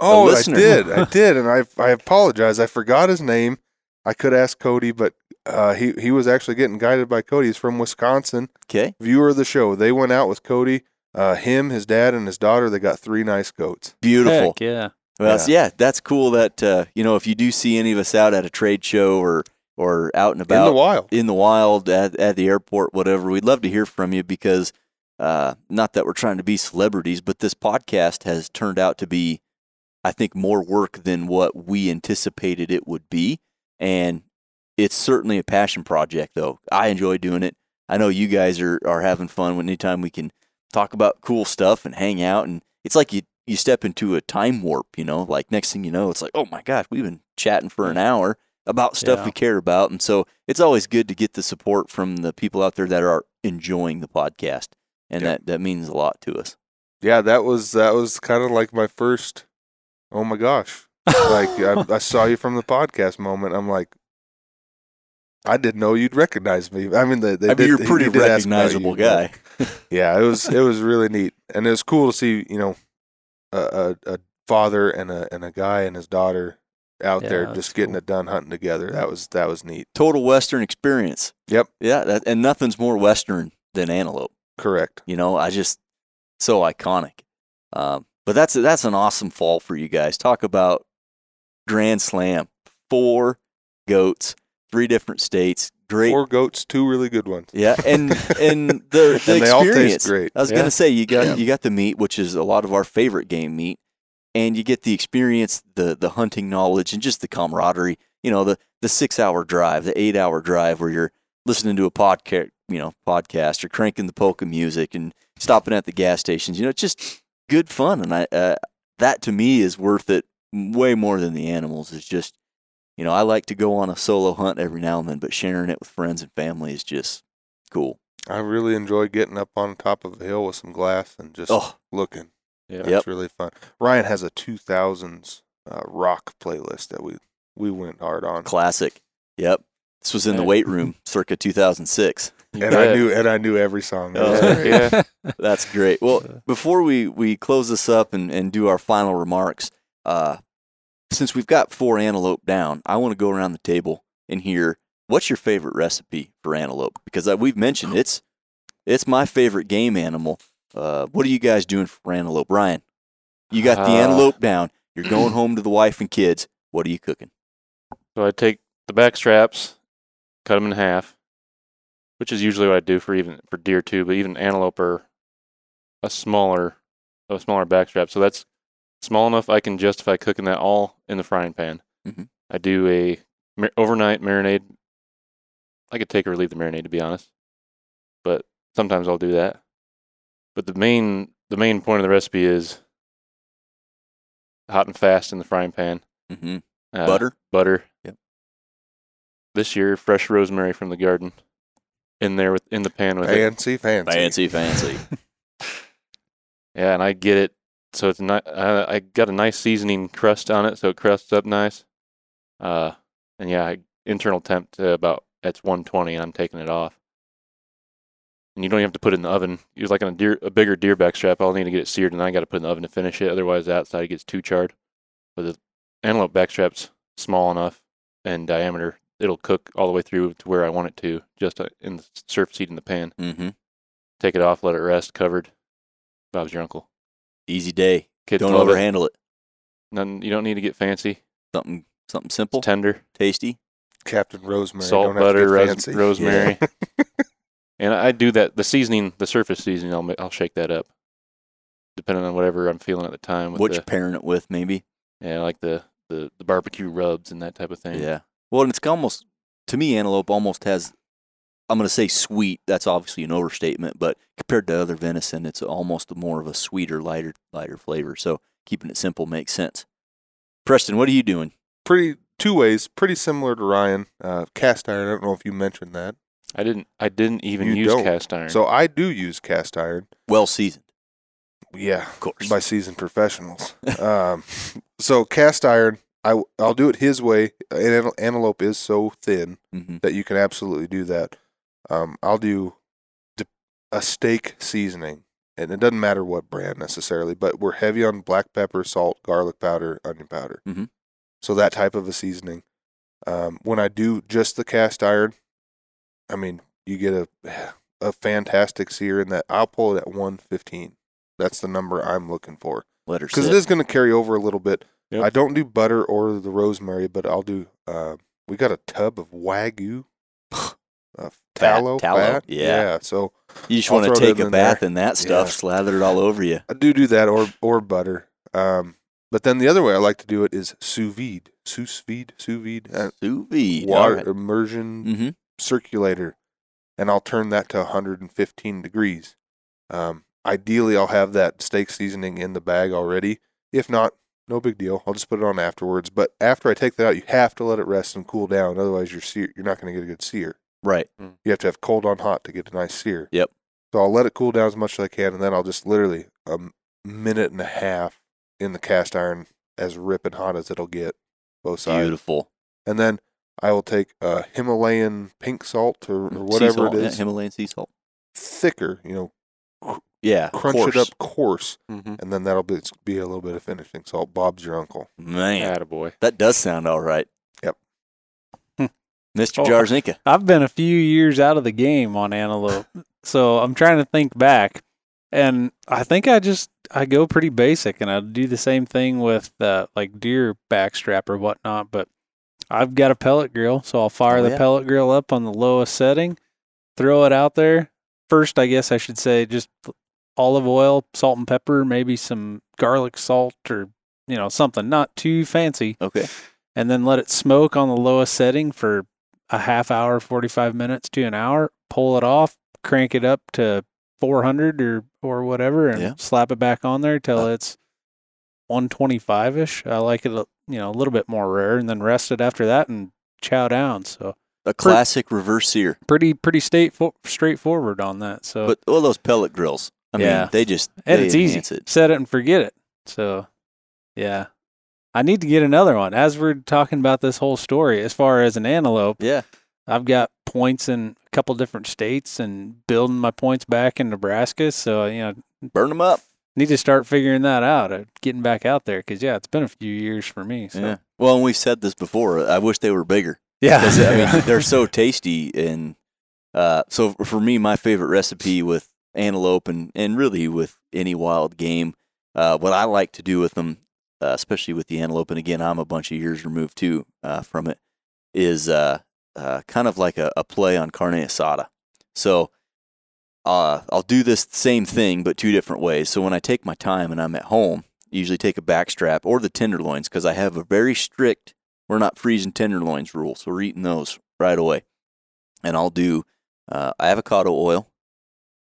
Oh, I did. I [LAUGHS] did, and I I apologize. I forgot his name. I could ask Cody, but uh, he he was actually getting guided by Cody. He's from Wisconsin. Okay, Viewer of the show. They went out with Cody. Uh, him, his dad, and his daughter. They got three nice goats. beautiful. Heck yeah. Well, yeah. yeah, that's cool. That uh, you know, if you do see any of us out at a trade show or or out and about in the wild. in the wild at, at the airport, whatever, we'd love to hear from you because uh, not that we're trying to be celebrities, but this podcast has turned out to be, I think, more work than what we anticipated it would be. And it's certainly a passion project, though. I enjoy doing it. I know you guys are, are having fun when anytime we can talk about cool stuff and hang out. And it's like you, you step into a time warp, you know, like next thing you know, it's like, oh my gosh, we've been chatting for an hour about stuff Yeah. we care about. And so it's always good to get the support from the people out there that are enjoying the podcast. And that, that means a lot to us. Yeah, that was that was kind of like my first. Oh my gosh! Like I, [LAUGHS] I saw you from the podcast moment. I'm like, I didn't know you'd recognize me. I mean, they, they I mean, did, you're a pretty recognizable you, guy. yeah, it was it was really neat, and it was cool to see you know a, a, a father and a and a guy and his daughter out Yeah, there just getting cool. it done hunting together. That was that was neat. Total Western experience. Yep. Yeah. That, and nothing's more Western than antelope. Correct. You know, I just so iconic. Um, but that's that's an awesome fall for you guys. Talk about Grand Slam, four goats, three different states, great. Four goats, two really good ones. Yeah, and [LAUGHS] and the, the And they all taste experience. great. I was Yeah. gonna say you got Yeah. you got the meat, which is a lot of our favorite game meat, and you get the experience, the the hunting knowledge, and just the camaraderie. You know, the the six hour drive, the eight hour drive, where you're listening to a podcast, you know, podcast, or cranking the polka music and stopping at the gas stations. You know, it's just good fun, and I uh, that to me is worth it way more than the animals. is just, you know, I like to go on a solo hunt every now and then, but sharing it with friends and family is just cool. I really enjoy getting up on top of a hill with some glass and just Oh, looking. Yeah. That's Yep. really fun. Ryan has a 2000s uh, rock playlist that we we went hard on. classic. Yep. This was in the weight room [LAUGHS] circa 2006. You and I knew and I knew every song. Oh, yeah. [LAUGHS] That's great. Well, before we, we close this up and, and do our final remarks, uh, since we've got four antelope down, I want to go around the table and hear what's your favorite recipe for antelope? Because uh, we've mentioned it's it's my favorite game animal. Uh, what are you guys doing for antelope, Ryan? You got the Uh, antelope down. You're going [CLEARS THROAT] home to the wife and kids. What are you cooking? So I take the back straps, cut them in half, which is usually what I do for even for deer too. But even antelope are a smaller, a smaller back strap. So that's small enough I can justify cooking that all in the frying pan. Mhm. I do a mar- overnight marinade. I could take or leave the marinade to be honest, but sometimes I'll do that. But the main the main point of the recipe is hot and fast in the frying pan. hmm Uh, Butter. butter. Yep. This year, fresh rosemary from the garden, in there with in the pan with it. Fancy, fancy. Fancy, fancy. [LAUGHS] Yeah, and I get it. So it's not. Uh, I got a nice seasoning crust on it, so it crusts up nice. Uh, and yeah, I, internal temp to about it's 120, and I'm taking it off. And you don't even have to put it in the oven. Use like on a deer, a bigger deer back strap. I'll need to get it seared, and then I got to put it in the oven to finish it. Otherwise, the outside gets too charred. But the antelope back strap's small enough and diameter; it'll cook all the way through to where I want it to, just uh, in the surface heat in the pan. hmm Take it off, let it rest, covered. Bob's your uncle. Easy day. Kids Don't love it. overhandle it. None, you don't need to get fancy. Something something It's simple, tender. tasty. Captain Rosemary. Salt, Don't have to butter, get ros- fancy. rosemary. [LAUGHS] [LAUGHS] And I do that. The seasoning, the surface seasoning, I'll I'll shake that up, depending on whatever I'm feeling at the time. With What the, you pairing it with, maybe? yeah, like the, the the barbecue rubs and that type of thing. Yeah. Well, and it's almost to me, antelope almost has. I'm going to say sweet. That's obviously an overstatement, but compared to other venison, it's almost more of a sweeter, lighter, lighter flavor. So keeping it simple makes sense. Preston, what are you doing? Pretty two ways, pretty similar to Ryan. Uh, cast iron. I don't know if you mentioned that. I didn't I didn't even You use don't. cast iron. So I do use cast iron. Well seasoned, Yeah, of course. by seasoned professionals. [LAUGHS] um, so cast iron, I I'll do it his way. An antelope is so thin hmm that you can absolutely do that. Um, I'll do a steak seasoning, and it doesn't matter what brand necessarily, but we're heavy on black pepper, salt, garlic powder, onion powder. Mhm. So that type of a seasoning. Um, when I do just the cast iron, I mean, you get a [SIGHS] a fantastic sear in that. I'll pull it at 115. That's the number I'm looking for because it is going to carry over a little bit. Yep. I don't do butter or the rosemary, but I'll do. Uh, we got a tub of wagyu, [LAUGHS] uh, Fat, tallow, tallow, fat. yeah. So You just want to take a in bath in that stuff, Yeah. slather it all over you. I do do that, or or butter. Um, but then the other way I like to do it is sous vide, sous vide, sous vide, uh, Sous vide. water right. immersion Mm-hmm. circulator, and I'll turn that to 115 degrees. Um, ideally, I'll have that steak seasoning in the bag already. If not, no big deal. I'll just put it on afterwards. But after I take that out, you have to let it rest and cool down. Otherwise, you're sear- you're not going to get a good sear. Right. You have to have cold on hot to get a nice sear. Yep. So I'll let it cool down as much as I can, and then I'll just literally a minute and a half in the cast iron, as ripping hot as it'll get, both sides. Beautiful. And then I will take uh, Himalayan pink salt or, or whatever salt, it yeah, Himalayan sea salt. thicker, you know, Yeah. crunch coarse. it up coarse, mm-hmm. and then that'll be, be a little bit of finishing salt. Bob's your uncle. Man, Attaboy. that does sound all right. Yep. Mr. Oh. Jarzinka. I've been a few years out of the game on antelope, so I'm trying to think back, and I think I just I go pretty basic, and I do the same thing with uh, like deer backstrap or whatnot. But I've got a pellet grill, so I'll fire Oh, the yeah. pellet grill up on the lowest setting, throw it out there. First, I guess I should say just olive oil, salt and pepper, maybe some garlic salt or you know something not too fancy Okay. and then let it smoke on the lowest setting for a half hour, 45 minutes to an hour, pull it off, crank it up to 400 or, or whatever, and Yeah. slap it back on there till Uh. it's 125 ish. I like it, you know, a little bit more rare and then rest it after that and chow down. So A classic reverse sear. pretty, pretty state straightforward on that. So, But all those pellet grills, I Yeah. mean, they just and they it's easy. It. Set it and forget it. So, yeah. I need to get another one. As we're talking about this whole story, as far as an antelope, Yeah. I've got points in a couple different states and building my points back in Nebraska. So, you know, Burn them up. need to start figuring that out, uh, getting back out there. Cause yeah, it's been a few years for me. So, Yeah. Well, and we've said this before. I wish they were bigger. Yeah. I mean, [LAUGHS] they're so tasty. And uh, so for me, my favorite recipe with antelope and, and really with any wild game, uh, what I like to do with them, uh, especially with the antelope, and again, I'm a bunch of years removed too uh, from it, is uh, uh, kind of like a, a play on carne asada. So uh, I'll do this same thing, but two different ways. So when I take my time and I'm at home, I usually take a backstrap or the tenderloins because I have a very strict we're not freezing tenderloins rule, so we're eating those right away. And I'll do avocado oil,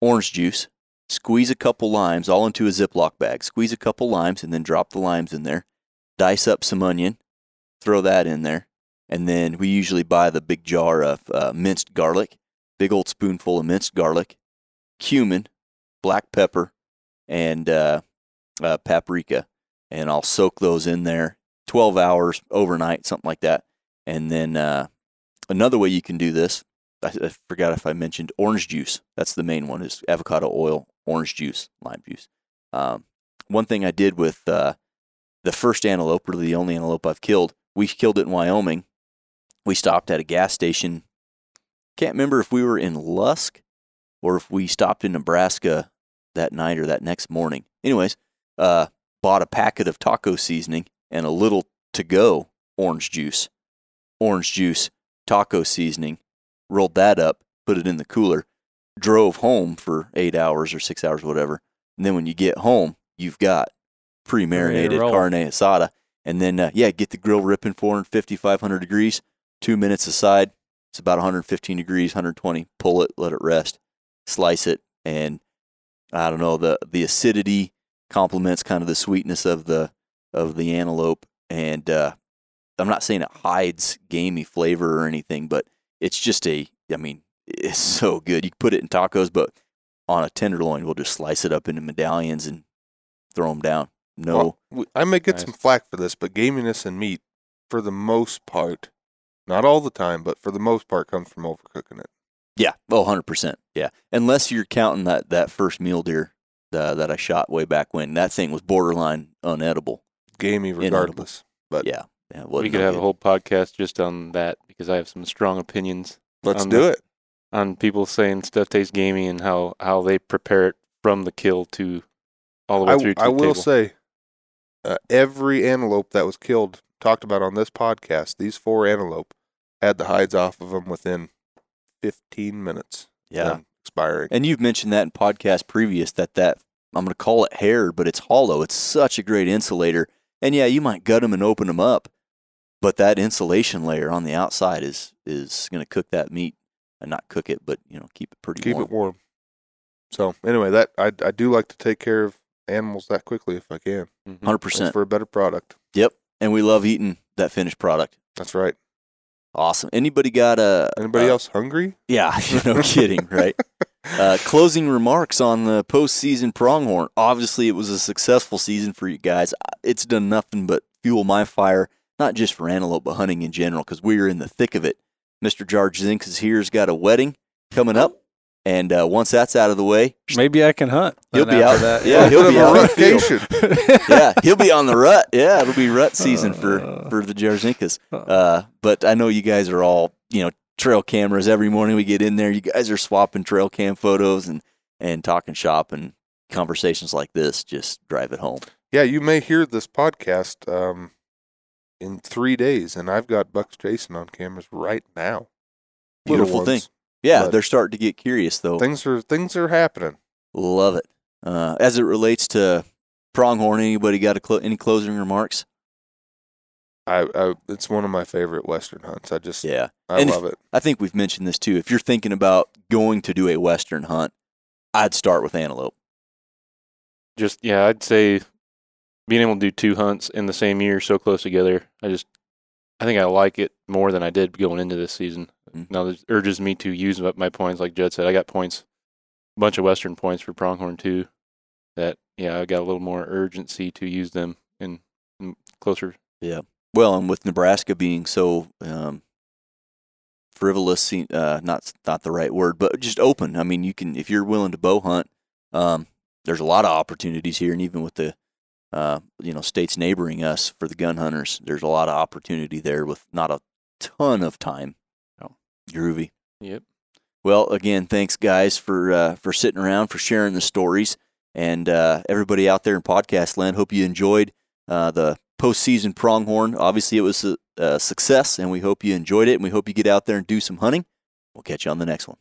orange juice, squeeze a couple limes all into a Ziploc bag. Squeeze a couple limes and then drop the limes in there. Dice up some onion, throw that in there. And then we usually buy the big jar of uh, minced garlic, big old spoonful of minced garlic, cumin, black pepper, and uh, uh, paprika. And I'll soak those in there 12 hours overnight, something like that. And then uh, another way you can do this, I, I forgot if I mentioned orange juice. That's the main one is avocado oil, orange juice, lime juice. Um, one thing I did with uh, the first antelope, really the only antelope I've killed, we killed it in Wyoming. We stopped at a gas station. Can't remember if we were in Lusk or if we stopped in Nebraska that night or that next morning. Anyways, uh, bought a packet of taco seasoning and a little to go orange juice. Orange juice, taco seasoning, rolled that up, put it in the cooler, drove home for eight hours or six hours, or whatever. And then when you get home, you've got pre marinated carne asada. And then, uh, yeah, get the grill ripping 450, 500 degrees, two minutes aside. It's about 115 degrees, 120. Pull it, let it rest, slice it, and I don't know the the acidity complements kind of the sweetness of the of the antelope, and uh, I'm not saying it hides gamey flavor or anything, but it's just a. I mean, it's so good. You can put it in tacos, but on a tenderloin, we'll just slice it up into medallions and throw them down. No, Well, w- I may get Nice. some flack for this, but gaminess in meat, for the most part, not all the time, but for the most part, comes from overcooking it. Yeah. Oh, 100%. Yeah. Unless you're counting that, that first mule deer uh, that I shot way back when. That thing was borderline unedible. Gamey Inedible. regardless. But Yeah. yeah we could no have a whole podcast just on that because I have some strong opinions let's do the- it. On people saying stuff tastes gamey and how, how they prepare it from the kill to all the way I, through to the biggest. I will table. say, uh, every antelope that was killed, talked about on this podcast, these four antelope had the hides off of them within 15 minutes. Yeah. them expiring. And you've mentioned that in podcast previous that that I'm going to call it hair, but it's hollow. It's such a great insulator. And yeah, you might gut them and open them up, but that insulation layer on the outside is is going to cook that meat and not cook it, but you know keep it pretty Keep warm. it warm. So anyway, that I I do like to take care of animals that quickly if I can. Mhm. Hundred It's percent. for a better product. Yep. And we love eating that finished product. That's right. Awesome. Anybody got a Anybody uh, else hungry? Yeah, [LAUGHS] no kidding, right? [LAUGHS] Uh, closing remarks on the postseason pronghorn. Obviously, it was a successful season for you guys. It's done nothing but fuel my fire, not just for antelope, but hunting in general, because we are in the thick of it. Mr. Jarzinka is here's got a wedding coming up, and uh, once that's out of the way, Maybe I can hunt. He'll then be after out- That. yeah, he'll be of out a in the field. rotation. [LAUGHS] yeah, he'll be on the rut. Yeah, it'll be rut season for Uh. for the Jarzinkas. Uh, but I know you guys are all you know trail cameras every morning. We get in there. You guys are swapping trail cam photos and and talking shop and conversations like this just drive it home. yeah, you may hear this podcast um, in three days, and I've got Bucks Jason on cameras right now. Little Beautiful thing. Yeah, But- they're starting to get curious though. Things are things are happening. Love it. Uh, as it relates to pronghorn, anybody got a clo- any closing remarks? I, I it's one of my favorite western hunts. I just Yeah. I And if- love it. I think we've mentioned this too. If you're thinking about going to do a western hunt, I'd start with antelope. just yeah, I'd say being able to do two hunts in the same year so close together. I just I think I like it more than I did going into this season. Mhm. Now this urges me to use up my points, like Judd said. I got points, a bunch of Western points for pronghorn too. That yeah, I got a little more urgency to use them in, in closer. Yeah. Well, and with Nebraska being so um, frivolous, uh, not not the right word, but just open. I mean, you can if you're willing to bow hunt. Um, there's a lot of opportunities here, and even with the uh, you know states neighboring us for the gun hunters, there's a lot of opportunity there with not a ton of time. No. Groovy. Yep. Well, again, thanks guys for uh, for sitting around for sharing the stories, and uh, everybody out there in podcast land. Hope you enjoyed uh, the postseason pronghorn. Obviously, it was a, a success, and we hope you enjoyed it, and we hope you get out there and do some hunting. We'll catch you on the next one.